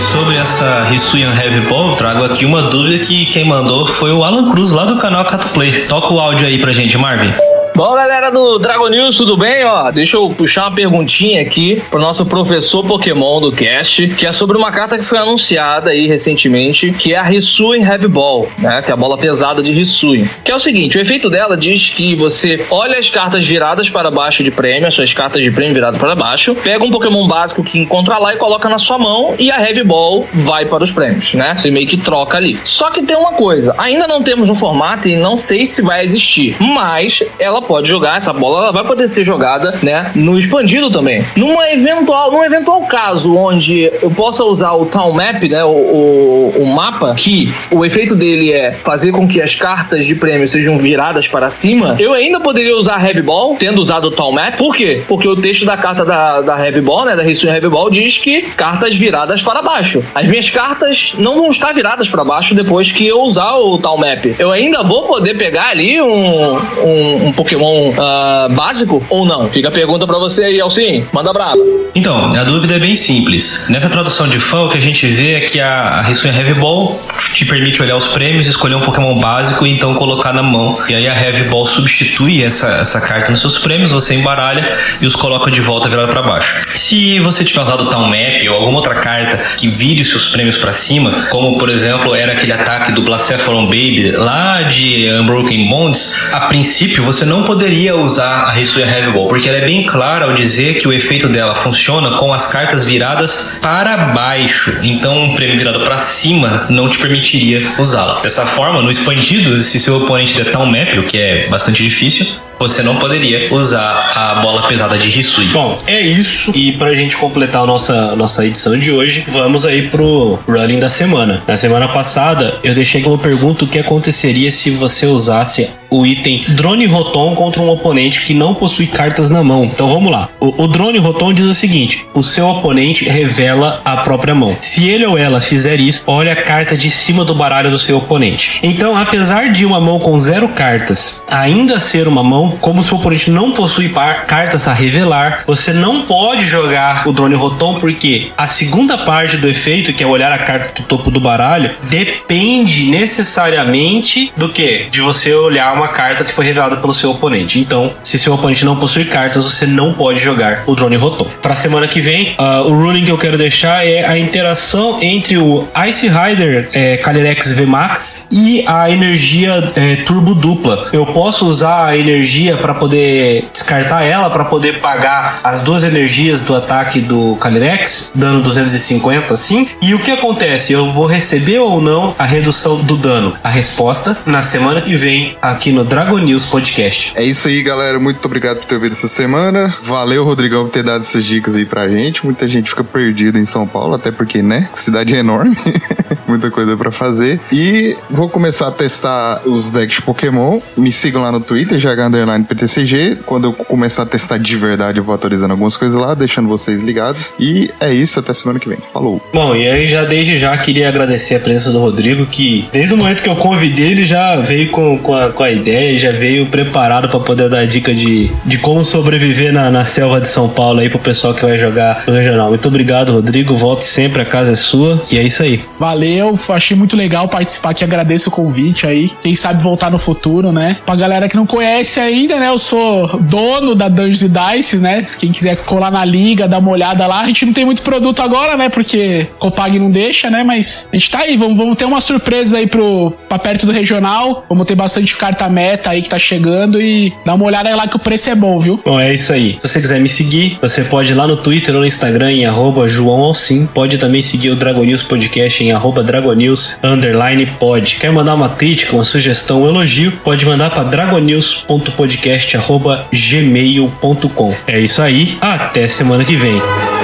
Sobre essa Rissuian Heavy Ball, trago aqui uma dúvida que quem mandou foi o Alan Cruz, lá do canal Cato Play. Toca o áudio aí pra gente, Marvin. Bom, galera do Dragon News, tudo bem? Ó, deixa eu puxar uma perguntinha aqui pro nosso professor Pokémon do cast, que é sobre uma carta que foi anunciada aí recentemente, que é a Hisuian Heavy Ball, né? Que é a bola pesada de Hisuian. Que é o seguinte, o efeito dela diz que você olha as cartas viradas para baixo de prêmio, as suas cartas de prêmio viradas para baixo, pega um Pokémon básico que encontra lá e coloca na sua mão e a Heavy Ball vai para os prêmios, né? Você meio que troca ali. Só que tem uma coisa, ainda não temos um formato e não sei se vai existir, mas ela pode jogar, essa bola ela vai poder ser jogada, né, no expandido também. Numa eventual, num eventual caso onde eu possa usar o Town Map, né, o, o, o mapa, que o efeito dele é fazer com que as cartas de prêmio sejam viradas para cima, eu ainda poderia usar Heavy Ball, tendo usado o Town Map. Por quê? Porque o texto da carta da, da Heavy Ball, né, da Rissuin Heavy Ball, diz que cartas viradas para baixo. As minhas cartas não vão estar viradas para baixo depois que eu usar o Town Map. Eu ainda vou poder pegar ali um, um, um Pokémon uh, básico ou não? Fica a pergunta para você aí, Alcim. Manda brava. Então, a dúvida é bem simples. Nessa tradução de fã, o que a gente vê é que a, a Heavy Ball te permite olhar os prêmios, escolher um Pokémon básico e então colocar na mão. E aí a Heavy Ball substitui essa, essa carta nos seus prêmios, você embaralha e os coloca de volta virado para baixo. Se você tiver usado Town Map ou alguma outra carta que vire os seus prêmios para cima, como por exemplo era aquele ataque do Blacephalon Baby lá de Unbroken Bonds, a princípio você não poderia usar a Rissuia Heavy Ball, porque ela é bem clara ao dizer que o efeito dela funciona com as cartas viradas para baixo. Então, um prêmio virado para cima não te permitiria usá-la. Dessa forma, no expandido, se seu oponente der Town Map, o que é bastante difícil, você não poderia usar a bola pesada de Hisui. Bom, é isso. E pra gente completar a nossa, nossa edição de hoje, vamos aí pro running da semana. Na semana passada, eu deixei como pergunta o que aconteceria se você usasse o item Drone Rotom contra um oponente que não possui cartas na mão. Então vamos lá. O, o Drone Rotom diz o seguinte: o seu oponente revela a própria mão. Se ele ou ela fizer isso, olha a carta de cima do baralho do seu oponente. Então, apesar de uma mão com zero cartas ainda ser uma mão, como seu oponente não possui cartas a revelar, você não pode jogar o Drone Rotom porque a segunda parte do efeito, que é olhar a carta do topo do baralho, depende necessariamente do que? De você olhar uma carta que foi revelada pelo seu oponente. Então, se seu oponente não possui cartas, você não pode jogar o Drone Rotom. Para semana que vem, uh, o ruling que eu quero deixar é a interação entre o Ice Rider é, Calyrex VMAX e a energia é, turbo dupla. Eu posso usar a energia para poder descartar ela, para poder pagar as duas energias do ataque do Calyrex, dano 250 assim. E o que acontece? Eu vou receber ou não a redução do dano? A resposta na semana que vem aqui no Dragon News Podcast. É isso aí, galera. Muito obrigado por ter ouvido essa semana. Valeu, Rodrigão, por ter dado essas dicas aí pra gente. Muita gente fica perdida em São Paulo, até porque, né? Cidade é enorme. Muita coisa para fazer. E vou começar a testar os decks de Pokémon. Me sigam lá no Twitter, JHunderlinePTCG. Quando eu começar a testar de verdade, eu vou atualizando algumas coisas lá, deixando vocês ligados. E é isso, até semana que vem. Falou. Bom, e aí já desde já queria agradecer a presença do Rodrigo, que desde o momento que eu convidei, ele já veio com, com, a, com a ideia e já veio preparado para poder dar dica de, de como sobreviver na, na selva de São Paulo aí pro pessoal que vai jogar no regional. Muito obrigado, Rodrigo. Volte sempre, a casa é sua. E é isso aí. Valeu, achei muito legal participar aqui, agradeço o convite aí. Quem sabe voltar no futuro, né? Pra galera que não conhece ainda, né? Eu sou dono da Dungeons Dice, né? Quem quiser colar na liga, dar uma olhada lá. A gente não tem muito produto agora, né? Porque Copag não deixa, né? Mas a gente tá aí, vamos, vamos ter uma surpresa aí pro, pra perto do regional. Vamos ter bastante carta meta aí que tá chegando e dá uma olhada lá que o preço é bom, viu? Bom, é isso aí. Se você quiser me seguir, você pode ir lá no Twitter ou no Instagram em arroba João Alcim. Pode também seguir o Dragon News Podcast em arroba Dragonews underline pod. Quer mandar uma crítica, uma sugestão, um elogio? Pode mandar para dragonews.podcast arroba gmail.com. É isso aí. Até semana que vem.